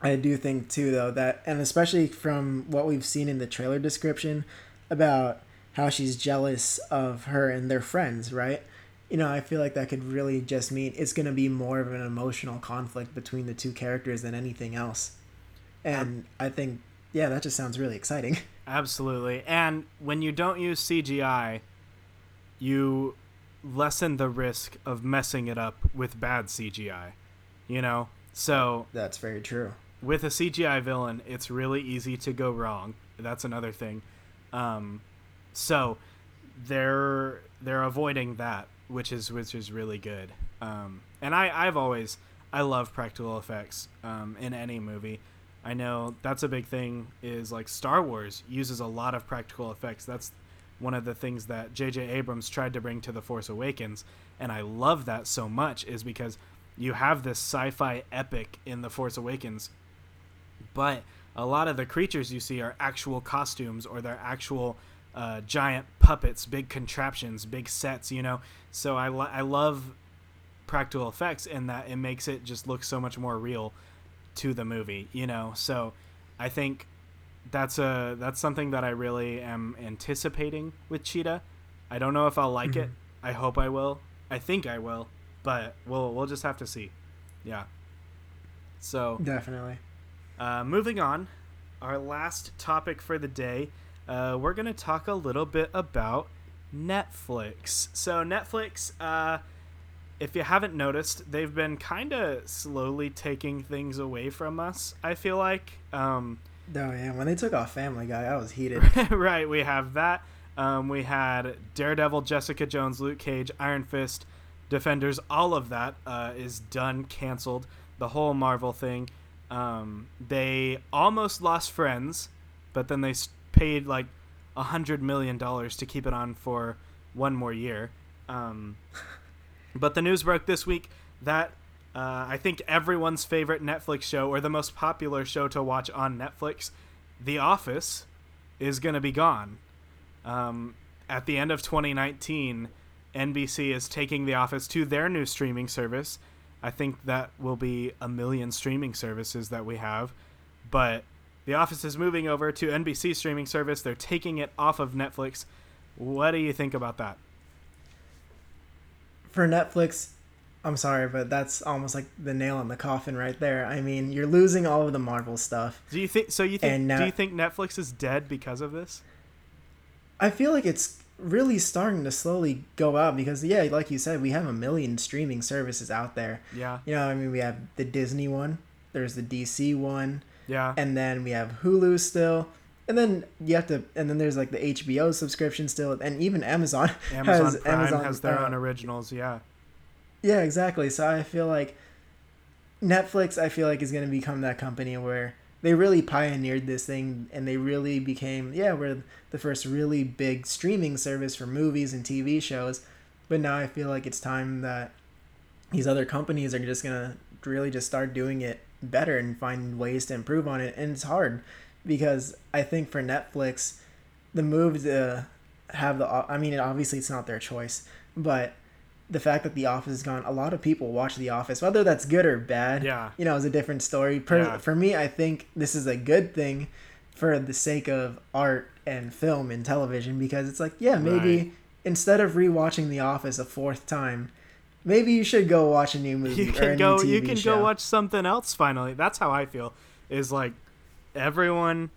I do think, too, though, that, and especially from what we've seen in the trailer description about how she's jealous of her and their friends, right? You know, I feel like that could really just mean it's going to be more of an emotional conflict between the two characters than anything else. And I think, yeah, that just sounds really exciting. Absolutely. And when you don't use CGI, you lessen the risk of messing it up with bad CGI. You know? So, That's very true. with a CGI villain, it's really easy to go wrong. That's another thing. Um, so they're they're avoiding that, which is which is really good. Um, and I I've always I love practical effects um, in any movie. I know that's a big thing. Is like Star Wars uses a lot of practical effects. That's one of the things that J.J. Abrams tried to bring to The Force Awakens, and I love that so much. Is because you have this sci-fi epic in The Force Awakens, but a lot of the creatures you see are actual costumes or they're actual uh, giant puppets, big contraptions, big sets. You know, so I lo- I love practical effects in that it makes it just look so much more real to the movie. You know, so I think that's a that's something that I really am anticipating with Cheetah. I don't know if I'll like it, I hope I will. I think I will, but we'll we'll just have to see. Yeah. So Definitely. uh, moving on, our last topic for the day, uh, we're gonna talk a little bit about Netflix. So Netflix, uh, if you haven't noticed, they've been kind of slowly taking things away from us. I feel like. Um, Oh yeah, when they took off Family Guy, I was heated. right, we have that. Um, we had Daredevil, Jessica Jones, Luke Cage, Iron Fist, Defenders. All of that uh, is done, canceled. The whole Marvel thing. Um, they almost lost Friends, but then they paid like a hundred million dollars to keep it on for one more year. Um, but the news broke this week that uh, I think everyone's favorite Netflix show, or the most popular show to watch on Netflix, The Office, is going to be gone. Um, at the end of 2019, NBC is taking The Office to their new streaming service. I think that will be a million streaming services that we have. But The Office is moving over to NBC streaming service. They're taking it off of Netflix. What do you think about that? For Netflix, I'm sorry, but that's almost like the nail in the coffin right there. I mean, you're losing all of the Marvel stuff. Do you think so? You think? Now- do you think Netflix is dead because of this? I feel like it's really starting to slowly go out because yeah, like you said, we have a million streaming services out there. Yeah, You know, I mean, we have the Disney one, there's the DC one, yeah, and then we have Hulu still. And then you have to, and then there's like the HBO subscription still, and even Amazon, Amazon has Prime Amazon, has their uh, own originals. Yeah, Yeah, exactly. So I feel like Netflix, I feel like, is going to become that company where they really pioneered this thing and they really became, yeah, we're the first really big streaming service for movies and TV shows. But now I feel like it's time that these other companies are just going to really just start doing it better and find ways to improve on it. And it's hard because I think for Netflix, the move to uh, have the, I mean, obviously it's not their choice, but the fact that The Office is gone, a lot of people watch The Office, whether that's good or bad. Yeah. You know, is a different story. Per, Yeah. For me, I think this is a good thing for the sake of art and film and television because it's like, yeah, maybe Right. instead of rewatching The Office a fourth time, maybe you should go watch a new movie you or a can new go. TV You can show. go watch something else. Finally, that's how I feel. Is like everyone,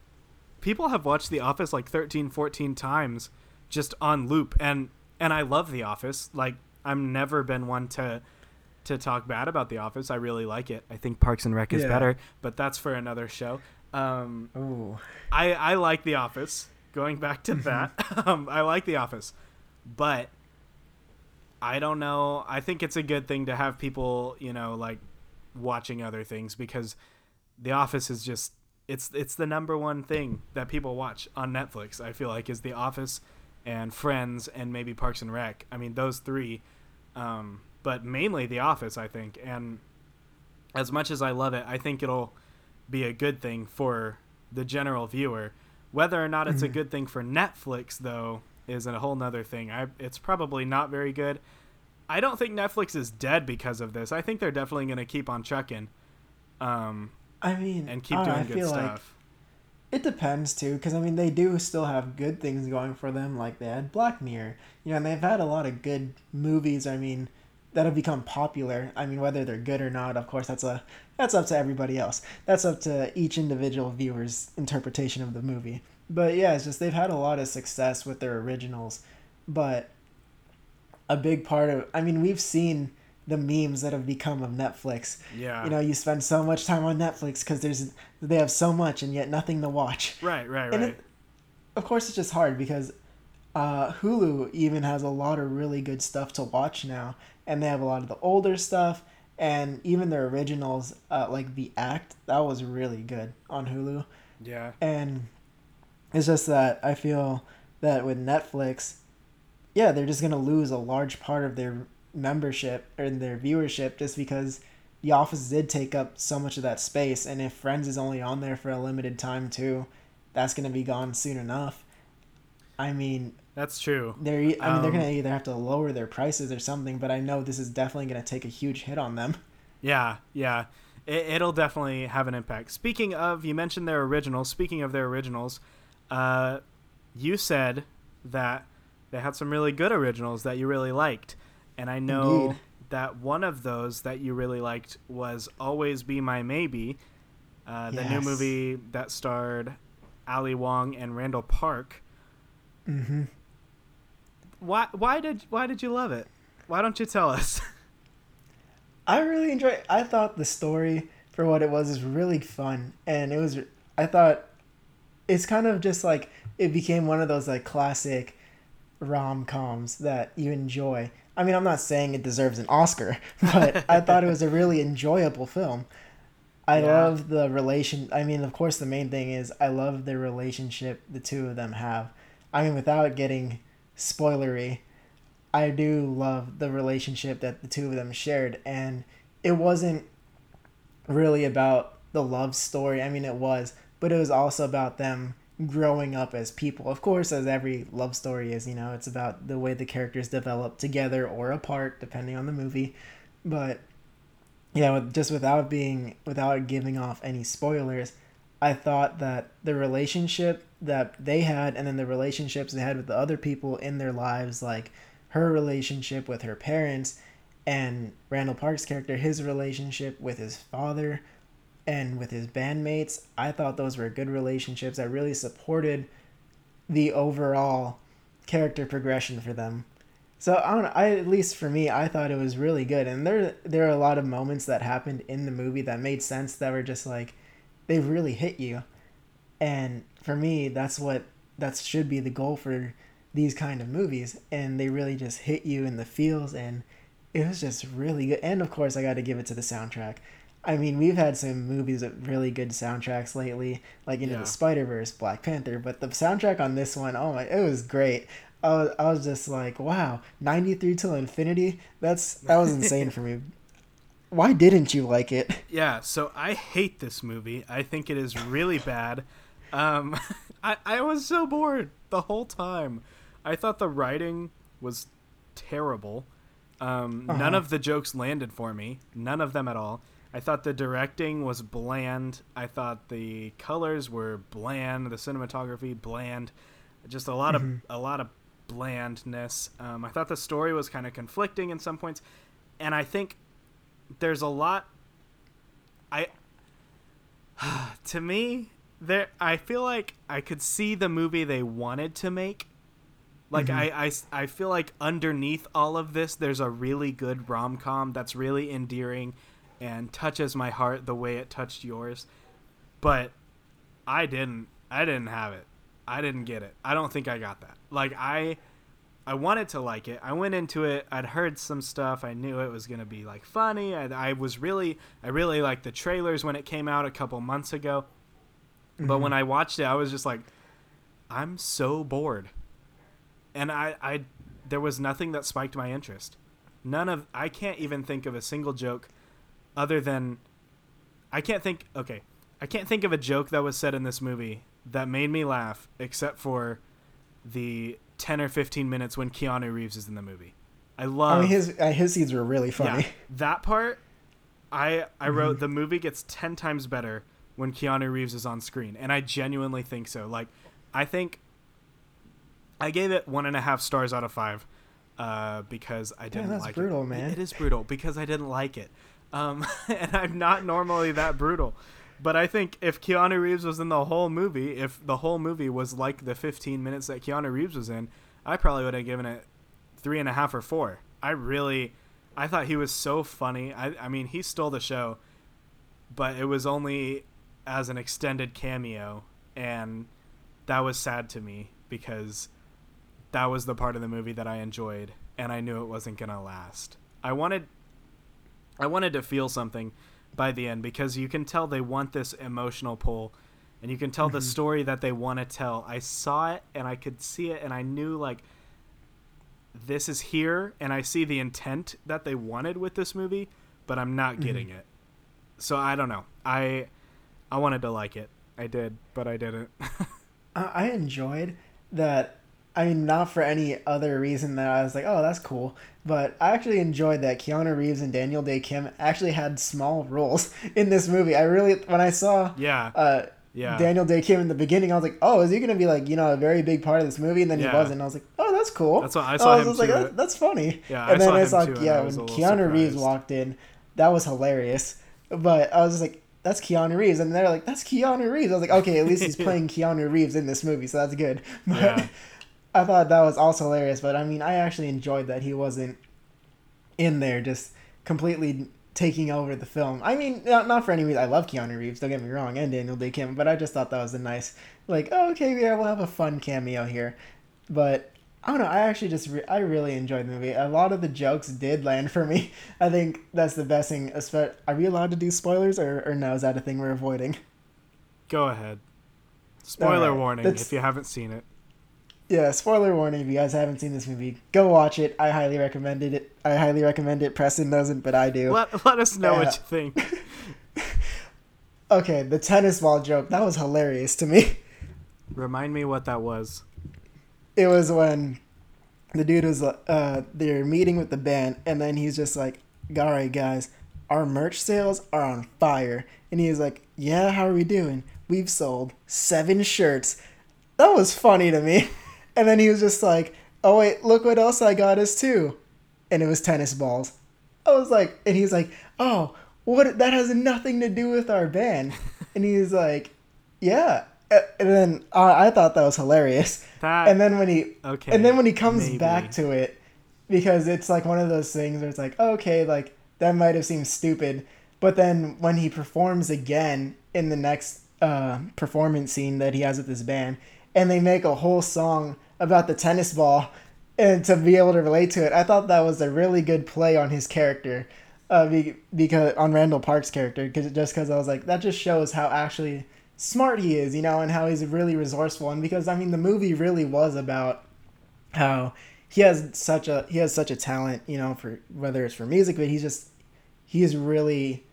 people have watched The Office like 13, 14 times just on loop, and and I love The Office. Like I've never been one to to talk bad about The Office. I really like it. I think Parks and Rec is Yeah. better, but that's for another show. Um, Oh, I I like The Office. Going back to that, um, I like The Office, but I don't know. I think it's a good thing to have people, you know, like watching other things because The Office is just it's it's the number one thing that people watch on Netflix. I feel like is The Office and Friends and maybe Parks and Rec. I mean those three, um, but mainly The Office. I think, and as much as I love it, I think it'll be a good thing for the general viewer. Whether or not it's a Mhm. good thing for Netflix, though, is a whole nother thing. I, it's probably not very good. I don't think Netflix is dead because of this. I think they're definitely going to keep on chucking. um, I mean, and keep I doing I good feel like stuff. It depends too, because I mean they do still have good things going for them. Like they had Black Mirror, you know, and they've had a lot of good movies. I mean, that have become popular. I mean, whether they're good or not, of course, that's a that's up to everybody else. That's up to each individual viewer's interpretation of the movie. But yeah, it's just they've had a lot of success with their originals, but a big part of I mean we've seen the memes that have become of Netflix. Yeah, you know you spend so much time on netflix because there's they have so much and yet nothing to watch. Right, right, and right. it, of course it's just hard because uh, hulu even has a lot of really good stuff to watch now and they have a lot of the older stuff and even their originals uh, like the act that was really good on hulu. Yeah, and it's just that I feel that with Netflix, yeah, they're just gonna lose a large part of their membership or their viewership just because The Office did take up so much of that space, and if Friends is only on there for a limited time too, that's gonna be gone soon enough. I mean, that's true. they're i mean they're Um, gonna either have to lower their prices or something, but I know this is definitely gonna take a huge hit on them. Yeah, yeah. It, it'll definitely have an impact. Speaking of, you mentioned their originals. Speaking of their originals, uh, you said that they had some really good originals that you really liked. And I know Indeed. that one of those that you really liked was Always Be My Maybe, uh, the new movie that starred Ali Wong and Randall Park. Mm-hmm. Why why did why did you love it? Why don't you tell us? I really enjoy. I thought the story for what it was is really fun, and it was. I thought it's kind of just like it became one of those like classic rom coms that you enjoy. I mean, I'm not saying it deserves an Oscar, but I thought it was a really enjoyable film. I Yeah. love the relation. I mean, of course, the main thing is I love the relationship the two of them have. I mean, without getting spoilery, I do love the relationship that the two of them shared, and it wasn't really about the love story. I mean, it was, but it was also about them growing up as people. Of course, as every love story is, you know, it's about the way the characters develop together or apart, depending on the movie. But yeah, with- just without being, without giving off any spoilers, I thought that the relationship that they had, and then the relationships they had with the other people in their lives, like her relationship with her parents, and Randall Park's character, his relationship with his father and with his bandmates, I thought those were good relationships that really supported the overall character progression for them. So I know, I at least for me, I thought it was really good. And there there are a lot of moments that happened in the movie that made sense that were just like they really hit you. And for me, that's what that should be the goal for these kind of movies and they really just hit you in the feels and it was just really good. And of course, I got to give it to the soundtrack. I mean, we've had some movies with really good soundtracks lately, like Into Yeah. the Spider Verse, Black Panther. But the soundtrack on this one, oh my, it was great. I was, I was just like, wow, ninety three till infinity. That's that was insane for me. Why didn't you like it? Yeah, so I hate this movie. I think it is really bad. Um, I, I was so bored the whole time. I thought the writing was terrible. Um, None Uh-huh. of the jokes landed for me. None of them at all. I thought the directing was bland. I thought the colors were bland. The cinematography bland. Just a lot of a lot of blandness. Um, I thought the story was kind of conflicting in some points, and I think there's a lot I to me there I feel like I could see the movie they wanted to make. Like I I I feel like underneath all of this there's a really good rom-com that's really endearing and touches my heart the way it touched yours. But I didn't I didn't have it. I didn't get it. I don't think I got that. Like I I wanted to like it. I went into it. I'd heard some stuff. I knew it was gonna be like funny. I, I was really, I really liked the trailers when it came out a couple months ago. But when mm-hmm. I watched it, I was just like, I'm so bored. And I, I, there was nothing that spiked my interest. None of, I can't even think of a single joke, other than, I can't think. Okay, I can't think of a joke that was said in this movie that made me laugh, except for the 10 or 15 minutes when Keanu Reeves is in the movie. I love I mean, his uh, his scenes were really funny. yeah, that part I I wrote the movie gets 10 times better when Keanu Reeves is on screen and I genuinely think so. Like I think I gave it one and a half stars out of five uh, because I didn't that's like brutal, it. man. It is brutal because I didn't like it. Um, and I'm not normally that brutal. But I think if Keanu Reeves was in the whole movie, if the whole movie was like the 15 minutes that Keanu Reeves was in, I probably would have given it three and a half or four. I really, I thought he was so funny. I, I mean, he stole the show, but it was only as an extended cameo, and that was sad to me because that was the part of the movie that I enjoyed, and I knew it wasn't gonna last. I wanted, I wanted to feel something by the end because you can tell they want this emotional pull, and you can tell the mm-hmm. story that they want to tell. I saw it and I could see it, and I knew like this is here, and I see the intent that they wanted with this movie, but I'm not mm-hmm. getting it. So I don't know. I I wanted to like it. I did, but I didn't. I I enjoyed that. I mean, not for any other reason that I was like, oh, that's cool. But I actually enjoyed that Keanu Reeves and Daniel Dae Kim actually had small roles in this movie. I really, when I saw yeah. uh, Yeah. Daniel Dae Kim in the beginning, I was like, oh, is he going to be like, you know, a very big part of this movie? And then Yeah. he wasn't. I was like, oh, that's cool. That's what I saw I was him just like, that, that's funny. Yeah, and I then saw I him saw, too, yeah, when Keanu little Reeves walked in, that was hilarious. But I was just like, that's Keanu Reeves, and they're like, that's Keanu Reeves. I was like, okay, at least he's playing Keanu Reeves in this movie, so that's good. But Yeah. I thought that was also hilarious. But I mean, I actually enjoyed that he wasn't in there just completely taking over the film. I mean, not, not for any reason. I love Keanu Reeves. Don't get me wrong, and Daniel Dae Kim. But I just thought that was a nice, like, oh, okay, yeah, we'll have a fun cameo here. But I don't know. I actually just re- I really enjoyed the movie. A lot of the jokes did land for me. I think that's the best thing. Are we allowed to do spoilers, or, or no? Is that a thing we're avoiding? Go ahead. Spoiler Alright, warning that's- if you haven't seen it. Yeah, spoiler warning. If you guys haven't seen this movie, go watch it. I highly recommend it. I highly recommend it. Preston doesn't, but I do. Let, let us know Yeah. what you think. Okay, the tennis ball joke that was hilarious to me. Remind me what that was. it was when the dude was uh they're meeting with the band and then he's just like all right guys our merch sales are on fire and he's like yeah how are we doing we've sold seven shirts that was funny to me and then he was just like oh wait look what else i got us too and it was tennis balls. I was like and he's like oh what that has nothing to do with our band. And he's like yeah. And then uh, i thought that was hilarious. That and then when he okay. and then when he comes maybe. back to it because it's like one of those things where it's like okay like that might have seemed stupid. But then when he performs again in the next uh, performance scene that he has with his band and they make a whole song about the tennis ball and to be able to relate to it i thought that was a really good play on his character uh, be, because on randall park's character cause, just because i was like that just shows how actually smart he is you know and how he's really resourceful and because i mean the movie really was about how he has such a he has such a talent you know for whether it's for music but he's just he is really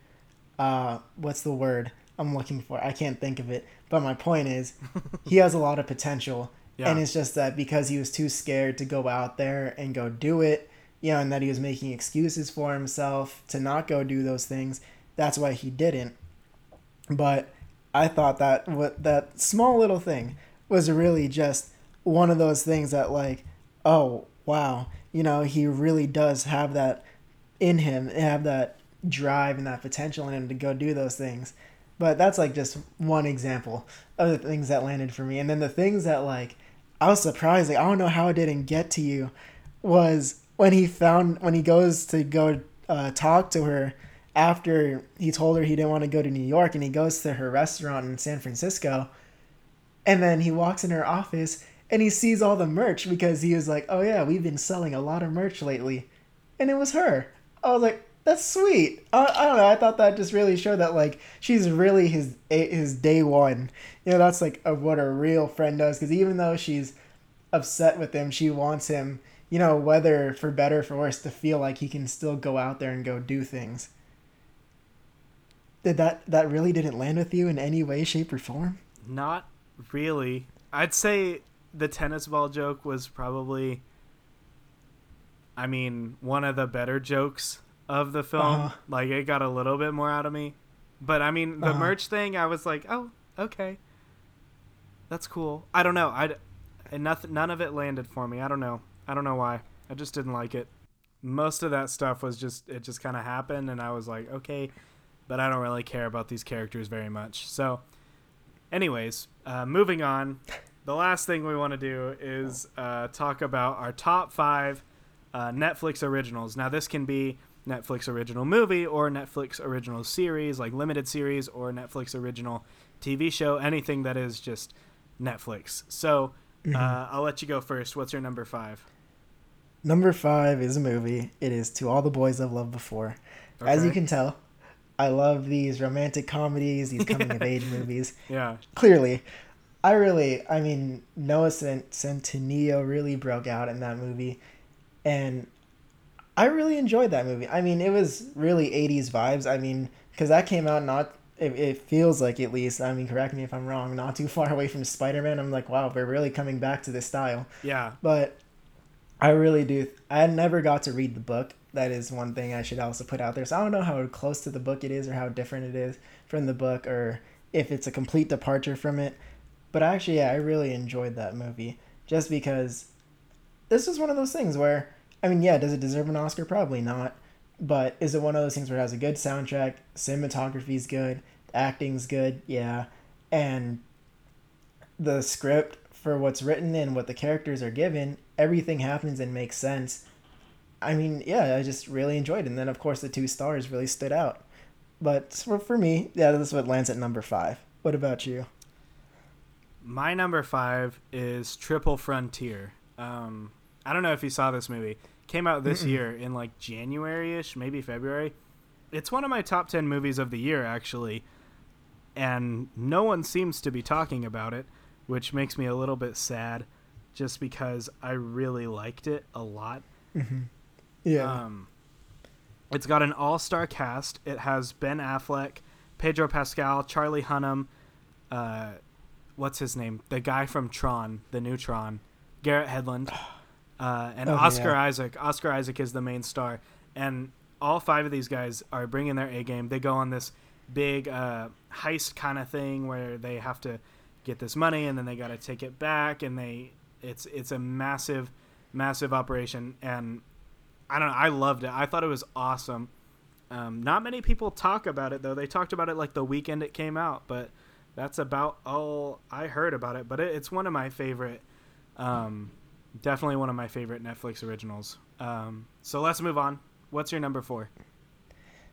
uh what's the word i'm looking for? I can't think of it but my point is he has a lot of potential Yeah. and it's just that because he was too scared to go out there and go do it you know and that he was making excuses for himself to not go do those things that's why he didn't. But i thought that what that small little thing was really just one of those things that like oh wow you know he really does have that in him have that drive and that potential in him to go do those things. But that's like just one example of the things that landed for me. And then the things that like i was surprised like i don't know how it didn't get to you was when he found when he goes to go uh, talk to her after he told her he didn't want to go to new york and he goes to her restaurant in san francisco and then he walks in her office and he sees all the merch because he was like, "Oh yeah, we've been selling a lot of merch lately," and it was her. I was like, "That's sweet." I, I don't know. I thought that just really showed that like she's really his his day one. You know, that's like a, what a real friend does. Because even though she's upset with him, she wants him. You know, whether for better or for worse, to feel like he can still go out there and go do things. Did that that really didn't land with you in any way, shape, or form? Not really. I'd say the tennis ball joke was probably I mean, one of the better jokes of the film. Uh-huh. Like it got a little bit more out of me. But I mean, the Uh-huh. merch thing, I was like, "Oh, okay. That's cool." I don't know. I and nothing none of it landed for me. I don't know. I don't know why. I just didn't like it. Most of that stuff was just it just kind of happened and I was like, "Okay, but I don't really care about these characters very much." So, anyways, uh, moving on. The last thing we want to do is uh, talk about our top five uh, Netflix originals. Now, this can be Netflix original movie or Netflix original series, like limited series, or Netflix original TV show, anything that is just Netflix. So, uh, I'll let you go first. What's your number five? Number five is a movie. It is To All the Boys I've Loved Before. As you can tell, I love these romantic comedies, these coming of age movies. Yeah. Clearly, I really, I mean, Noah Cent- Centineo really broke out in that movie, and I really enjoyed that movie. I mean, it was really 80s vibes. I mean, because that came out not, it, it feels like at least, I mean, correct me if I'm wrong, not too far away from Spider Man. I'm like, wow, we're really coming back to this style. Yeah. But I really do. I never got to read the book. That is one thing I should also put out there. So I don't know how close to the book it is or how different it is from the book or if it's a complete departure from it. But actually, yeah, I really enjoyed that movie just because this is one of those things where, I mean, yeah, does it deserve an Oscar? Probably not. But is it one of those things where it has a good soundtrack, cinematography's good, acting's good, yeah, and the script for what's written and what the characters are given, everything happens and makes sense. I mean, yeah, I just really enjoyed it. And then, of course, the two stars really stood out. But for, for me, yeah, this is what lands at number five. What about you? My number five is Triple Frontier. Um, I don't know if you saw this movie. Came out this Mm-mm. year in like January ish, maybe February. It's one of my top 10 movies of the year, actually. And no one seems to be talking about it, which makes me a little bit sad just because I really liked it a lot. Mm-hmm. Yeah. Um, it's got an all star cast. It has Ben Affleck, Pedro Pascal, Charlie Hunnam, uh, what's his name? The guy from Tron, the new Tron, Garrett Hedlund, uh, and oh, Oscar yeah. Isaac. Oscar Isaac is the main star, and all five of these guys are bringing their A game. They go on this big uh, heist kind of thing where they have to get this money and then they got to take it back, and they it's it's a massive, massive operation, and I don't know. I loved it. I thought it was awesome. Um, not many people talk about it though. They talked about it like the weekend it came out, but that's about all I heard about it. But it, it's one of my favorite, um, definitely one of my favorite Netflix originals. Um, so let's move on. What's your number four?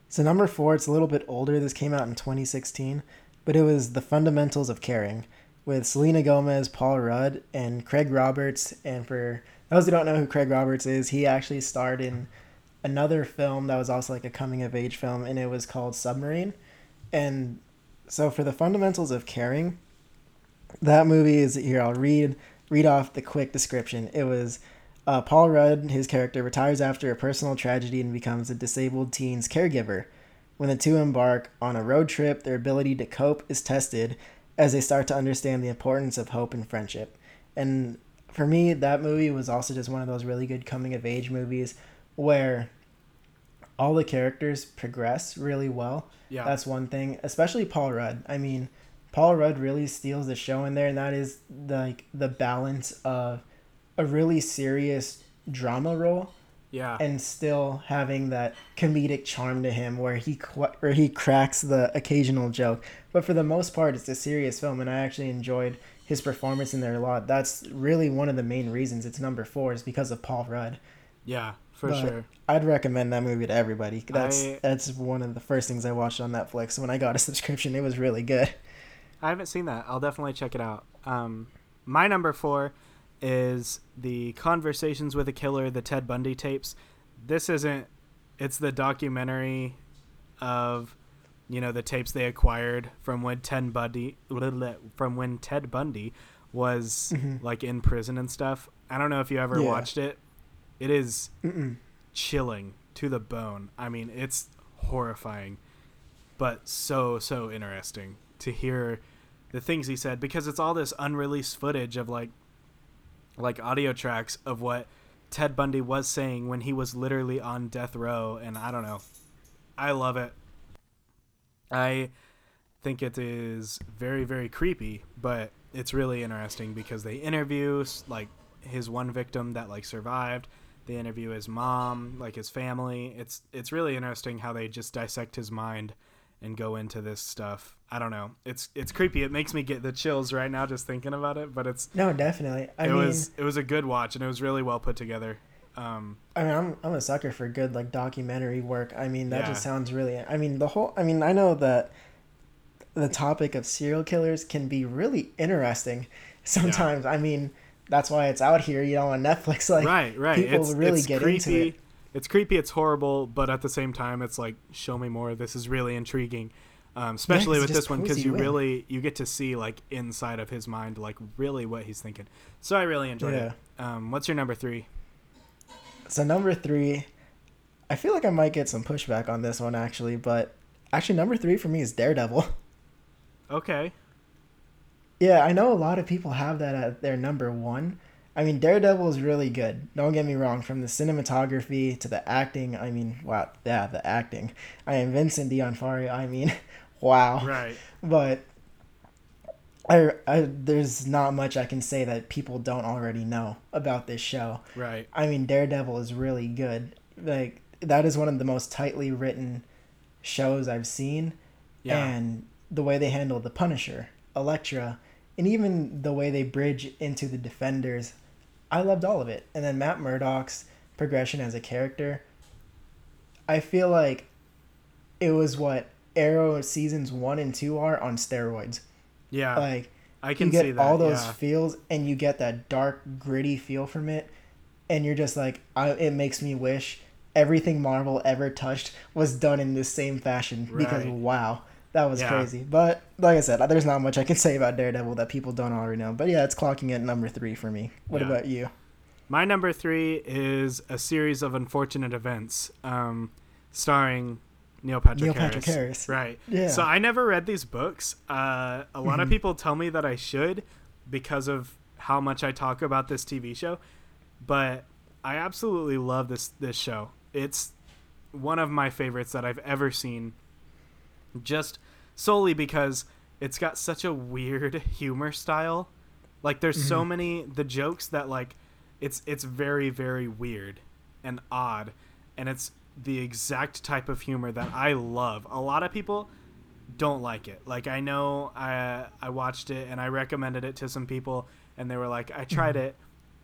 So number four, it's a little bit older. This came out in 2016, but it was The Fundamentals of Caring with Selena Gomez, Paul Rudd, and Craig Roberts. And for those who don't know who Craig Roberts is, he actually starred in another film that was also like a coming of age film, and it was called Submarine. And so for the fundamentals of caring, that movie is here. I'll read read off the quick description. It was uh, Paul Rudd, his character, retires after a personal tragedy and becomes a disabled teen's caregiver. When the two embark on a road trip, their ability to cope is tested as they start to understand the importance of hope and friendship. And for me, that movie was also just one of those really good coming of age movies where all the characters progress really well. Yeah. That's one thing, especially Paul Rudd. I mean, Paul Rudd really steals the show in there, and that is the, like the balance of a really serious drama role. Yeah. And still having that comedic charm to him where he where he cracks the occasional joke. But for the most part it's a serious film and I actually enjoyed his performance in there a lot. That's really one of the main reasons it's number 4 is because of Paul Rudd. Yeah for but sure. I'd recommend that movie to everybody. That's I, that's one of the first things I watched on Netflix when I got a subscription. It was really good. I haven't seen that. I'll definitely check it out. Um, my number four is the Conversations with a Killer, the Ted Bundy tapes. This isn't. It's the documentary of, you know, the tapes they acquired from when Ted Bundy from when Ted Bundy was mm-hmm. like in prison and stuff. I don't know if you ever yeah. watched it, it is chilling to the bone. I mean, it's horrifying, but so so interesting to hear the things he said because it's all this unreleased footage of like like audio tracks of what Ted Bundy was saying when he was literally on death row and I don't know. I love it. I think it is very very creepy, but it's really interesting because they interview like his one victim that like survived they interview his mom, like his family. It's it's really interesting how they just dissect his mind and go into this stuff. I don't know. It's it's creepy. It makes me get the chills right now just thinking about it. But it's no, definitely. I it mean, was it was a good watch and it was really well put together. Um, I mean, I'm I'm a sucker for good like documentary work. I mean, that yeah. just sounds really. I mean, the whole. I mean, I know that the topic of serial killers can be really interesting sometimes. Yeah. I mean that's why it's out here, you know, on Netflix. Like, right, right. People it's, really it's get creepy. into it. It's creepy. It's horrible, but at the same time, it's like, show me more. This is really intriguing. Um, especially yeah, with this one because you in. really you get to see like inside of his mind like really what he's thinking so i really enjoyed yeah. it um, what's your number three so number three i feel like i might get some pushback on this one actually but actually number three for me is daredevil okay yeah, I know a lot of people have that at their number one. I mean, Daredevil is really good. Don't get me wrong. From the cinematography to the acting, I mean, wow, yeah, the acting. I am Vincent D'Onofrio. I mean, wow. Right. But I, I there's not much I can say that people don't already know about this show. Right. I mean, Daredevil is really good. Like that is one of the most tightly written shows I've seen. Yeah. And the way they handle the Punisher, Elektra, and even the way they bridge into the Defenders, I loved all of it. And then Matt Murdock's progression as a character, I feel like it was what Arrow seasons one and two are on steroids. yeah. Like I can you get see that. all those yeah. feels and you get that dark gritty feel from it and you're just like I, it makes me wish everything marvel ever touched was done in this same fashion because wow that was Yeah. crazy but like i said there's not much i can say about daredevil that people don't already know but yeah it's clocking at number three for me what Yeah. about you My number three is a series of unfortunate events, um, starring Neil Patrick Neil Harris. Patrick Harris. Right. Yeah. So I never read these books. Uh, a lot of Mhm. people tell me that I should because of how much I talk about this TV show, but I absolutely love this this show. It's one of my favorites that I've ever seen. Just solely because it's got such a weird humor style. Like there's so mm-hmm. many the jokes that like it's it's very very weird and odd and it's the exact type of humor that I love. A lot of people don't like it. Like I know I I watched it and I recommended it to some people and they were like I tried mm-hmm. it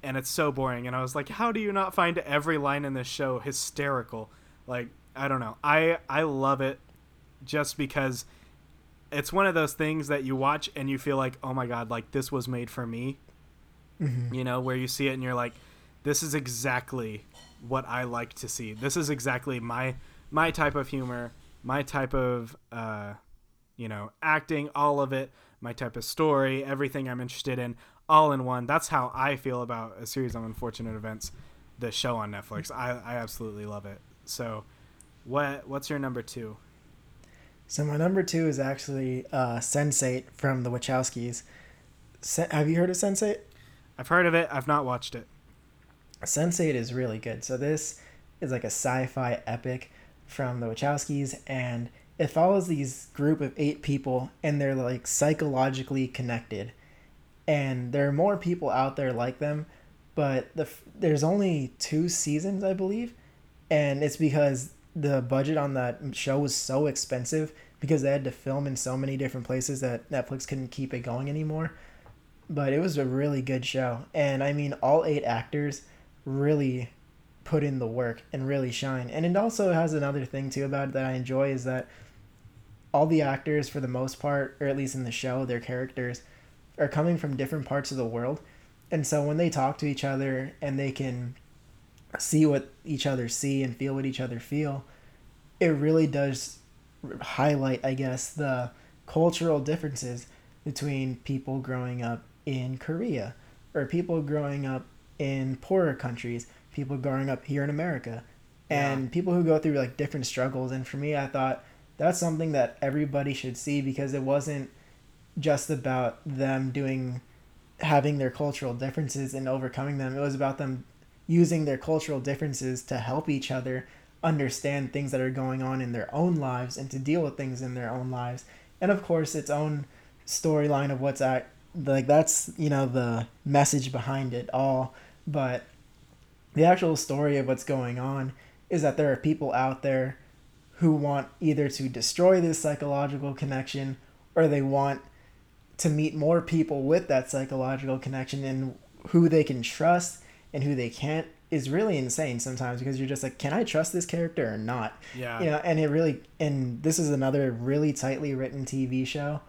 and it's so boring and I was like how do you not find every line in this show hysterical? Like I don't know. I I love it just because it's one of those things that you watch and you feel like, "Oh my god, like this was made for me." You know, where you see it and you're like, "This is exactly what I like to see. This is exactly my my type of humor, my type of uh, you know, acting, all of it, my type of story, everything I'm interested in, all in one. That's how I feel about a series of unfortunate events, the show on Netflix. I I absolutely love it. So, what what's your number 2? So my number two is actually uh Sense8 from the wachowskis have you heard of Sense8 I've heard of it. I've not watched it. Sense8 is really good. So this is like a sci-fi epic from the Wachowskis, and it follows these group of eight people, and they're like psychologically connected. And there are more people out there like them, but the f- there's only two seasons, I believe, and it's because the budget on that show was so expensive because they had to film in so many different places that Netflix couldn't keep it going anymore. But it was a really good show, and I mean, all eight actors really put in the work and really shine. And it also has another thing too about it that I enjoy is that all the actors for the most part, or at least in the show, their characters are coming from different parts of the world. And so when they talk to each other and they can see what each other see and feel what each other feel, it really does highlight, I guess, the cultural differences between people growing up in Korea or people growing up in poorer countries, people growing up here in America, and people who go through like different struggles. And for me, I thought that's something that everybody should see because it wasn't just about them doing having their cultural differences and overcoming them. It was about them using their cultural differences to help each other understand things that are going on in their own lives and to deal with things in their own lives. And of course, its own storyline of what's at like that's you know the message behind it all but the actual story of what's going on is that there are people out there who want either to destroy this psychological connection or they want to meet more people with that psychological connection and who they can trust and who they can't is really insane sometimes because you're just like can i trust this character or not? Yeah. you know and it really and this is another really tightly written tv show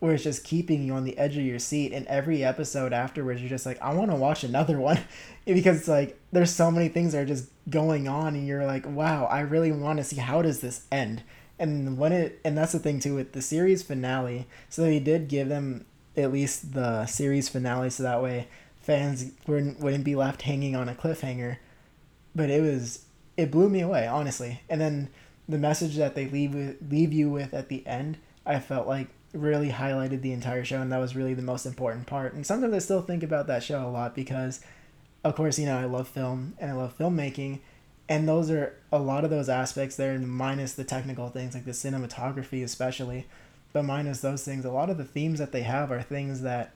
where it's just keeping you on the edge of your seat and every episode afterwards you're just like i want to watch another one because it's like there's so many things that are just going on and you're like wow i really want to see how does this end? And when it and that's the thing too with the series finale. So they did give them at least the series finale so that way fans wouldn't, wouldn't be left hanging on a cliffhanger. But it was it blew me away honestly. And then the message that they leave leave you with at the end i felt like really highlighted the entire show and that was really the most important part. And sometimes i still think about that show a lot because of course you know i love film and i love filmmaking. And those are a lot of those aspects there minus the technical things like the cinematography especially but minus those things, a lot of the themes that they have are things that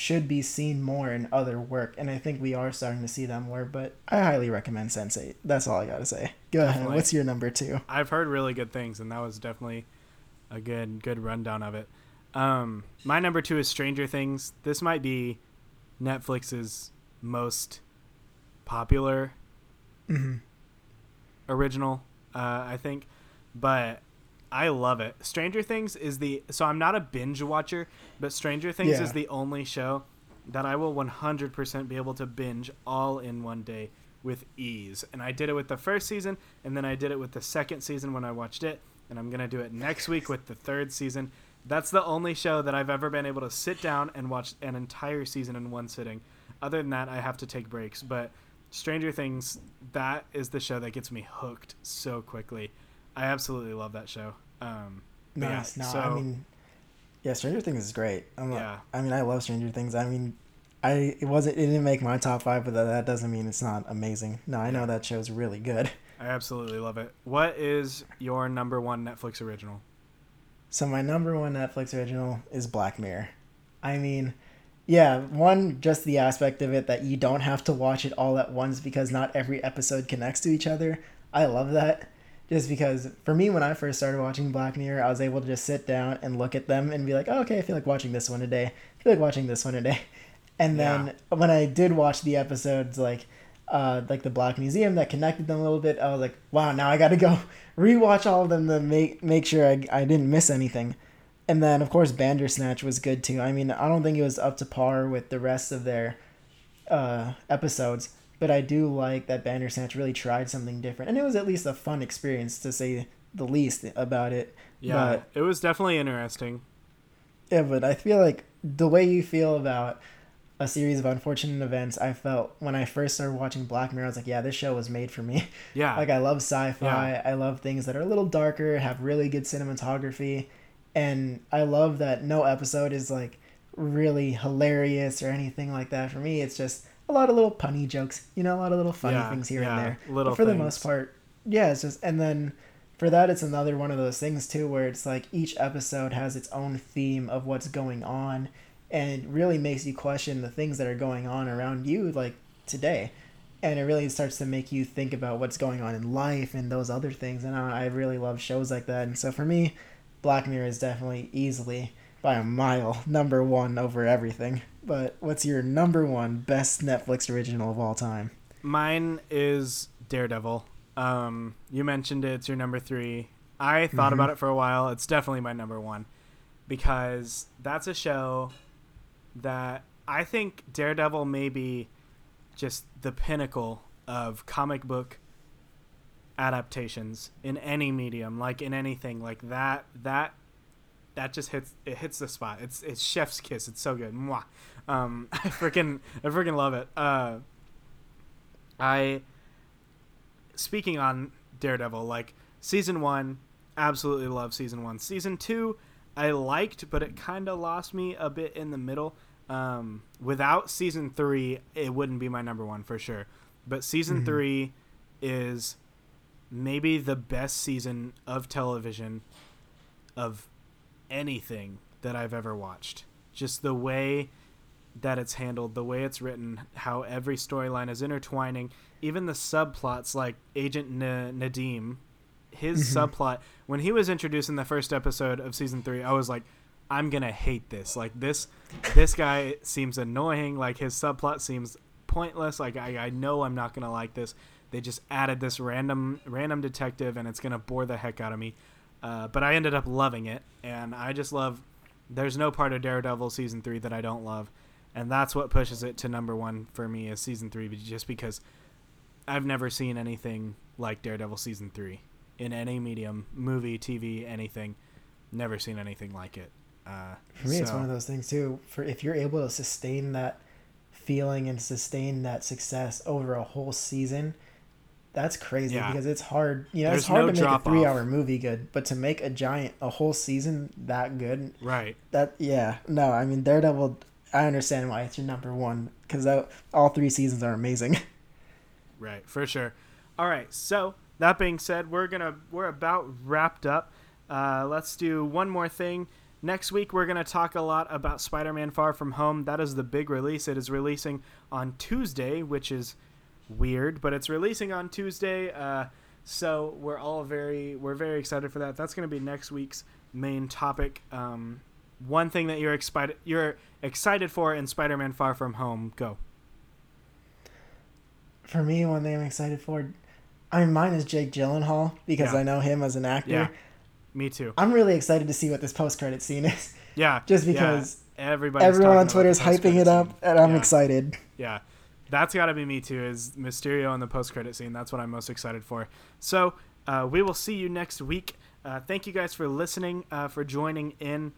should be seen more in other work, and I think we are starting to see them more. But I highly recommend Sense8. That's all I gotta say. Go definitely. ahead. What's your number two? I've heard really good things, and that was definitely a good good rundown of it. Um, my number two is Stranger Things. This might be Netflix's most popular mm-hmm. original, uh, I think, but I love it. Stranger Things is the so I'm not a binge watcher, but Stranger Things yeah. is the only show that I will 100% be able to binge all in one day with ease. And I did it with the first season, and then I did it with the second season when I watched it, and I'm gonna do it next week with the third season. That's the only show that I've ever been able to sit down and watch an entire season in one sitting. Other than that, I have to take breaks. But Stranger Things, that is the show that gets me hooked so quickly. I absolutely love that show. Um, nice. Yeah, no, so, I mean, yeah, Stranger Things is great. I'm yeah. I mean, I love Stranger Things. I mean, I it wasn't it didn't make my top five, but that doesn't mean it's not amazing. No, I know that show's really good. I absolutely love it. What is your number one Netflix original? So my number one Netflix original is Black Mirror. I mean, yeah, one just the aspect of it that you don't have to watch it all at once because not every episode connects to each other. I love that. Just because for me when I first started watching Black Mirror, I was able to just sit down and look at them and be like, oh, "Okay, I feel like watching this one today. I feel like watching this one today." And then yeah. when I did watch the episodes like uh, like the Black Museum that connected them a little bit. I was like, wow, now I got to go rewatch all of them to make make sure I, I didn't miss anything. And then of course Bandersnatch was good too. I mean, I don't think it was up to par with the rest of their uh, episodes, but I do like that Bandersnatch really tried something different, and it was at least a fun experience to say the least about it. Yeah, but, it was definitely interesting. Yeah, but I feel like the way you feel about a series of unfortunate events, I felt when I first started watching Black Mirror, I was like, yeah, this show was made for me. Yeah. like I love sci-fi. Yeah. I love things that are a little darker, have really good cinematography, and I love that no episode is like really hilarious or anything like that. For me, it's just a lot of little punny jokes, you know, a lot of little funny yeah, things here yeah, and there. Little but for things. the most part, yeah, it's just and then for that it's another one of those things too where it's like each episode has its own theme of what's going on and it really makes you question the things that are going on around you like today and it really starts to make you think about what's going on in life and those other things and i, I really love shows like that and so for me black mirror is definitely easily by a mile number one over everything. But what's your number one best netflix original of all time? Mine is daredevil. Um, you mentioned it, it's your number three. I thought mm-hmm. about it for a while. It's definitely my number one because that's a show that I think Daredevil may be just the pinnacle of comic book adaptations in any medium, like in anything, like that that that just hits it hits the spot. It's it's chef's kiss. It's so good. Mwah. Um, I freaking I freaking love it. Uh, I speaking on Daredevil, like season one, absolutely love season one. Season two, I liked, but it kind of lost me a bit in the middle. Um, without season three, it wouldn't be my number one for sure. But season mm-hmm. three is maybe the best season of television of anything that I've ever watched. Just the way that it's handled, the way it's written, how every storyline is intertwining, even the subplots like Agent N- Nadeem, his mm-hmm. subplot when he was introduced in the first episode of season 3, I was like I'm going to hate this. Like this this guy seems annoying, like his subplot seems pointless. Like I, I know I'm not going to like this. They just added this random random detective and it's going to bore the heck out of me. Uh, but I ended up loving it and I just love there's no part of Daredevil season 3 that I don't love. And that's what pushes it to number 1 for me is season 3 just because I've never seen anything like Daredevil season 3 in any medium, movie, TV, anything. Never seen anything like it. Uh, for me, so. it's one of those things too. For if you're able to sustain that feeling and sustain that success over a whole season, that's crazy yeah. because it's hard. You know, There's it's hard no to make a three-hour movie good, but to make a giant a whole season that good, right? That yeah, no, I mean Daredevil. I understand why it's your number one because all three seasons are amazing. Right, for sure. All right, so that being said, we're gonna we're about wrapped up. uh, let's do one more thing. Next week, we're going to talk a lot about Spider Man Far From Home. That is the big release. It is releasing on Tuesday, which is weird, but it's releasing on Tuesday. Uh, so we're all very we're very excited for that. That's going to be next week's main topic. Um, one thing that you're excited you're excited for in Spider-Man Far From Home. Go. For me, one thing I'm excited for, I mean, mine is Jake Gyllenhaal because Yeah. I know him as an actor. Yeah. Me too. I'm really excited to see what this post-credit scene is. Yeah. Just yeah. because everybody Everyone on Twitter is hyping it up, and I'm Yeah. excited. Yeah, that's got to be me too. Is Mysterio in the post credit scene? That's what I'm most excited for. So uh, we will see you next week. Uh, thank you guys for listening, uh, for joining in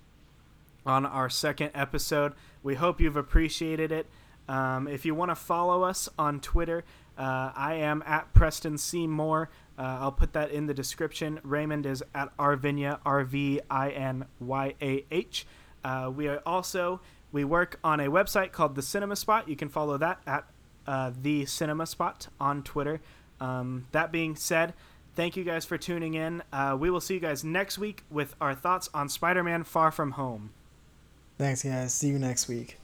on our second episode. We hope you've appreciated it. Um, if you want to follow us on Twitter, uh, I am at Preston C. Moore. Uh, I'll put that in the description. Raymond is at Arvinya, R V I N Y A H. Uh, we are also we work on a website called the Cinema Spot. You can follow that at uh, the Cinema Spot on Twitter. Um, that being said, thank you guys for tuning in. Uh, we will see you guys next week with our thoughts on Spider-Man: Far From Home. Thanks, guys. See you next week.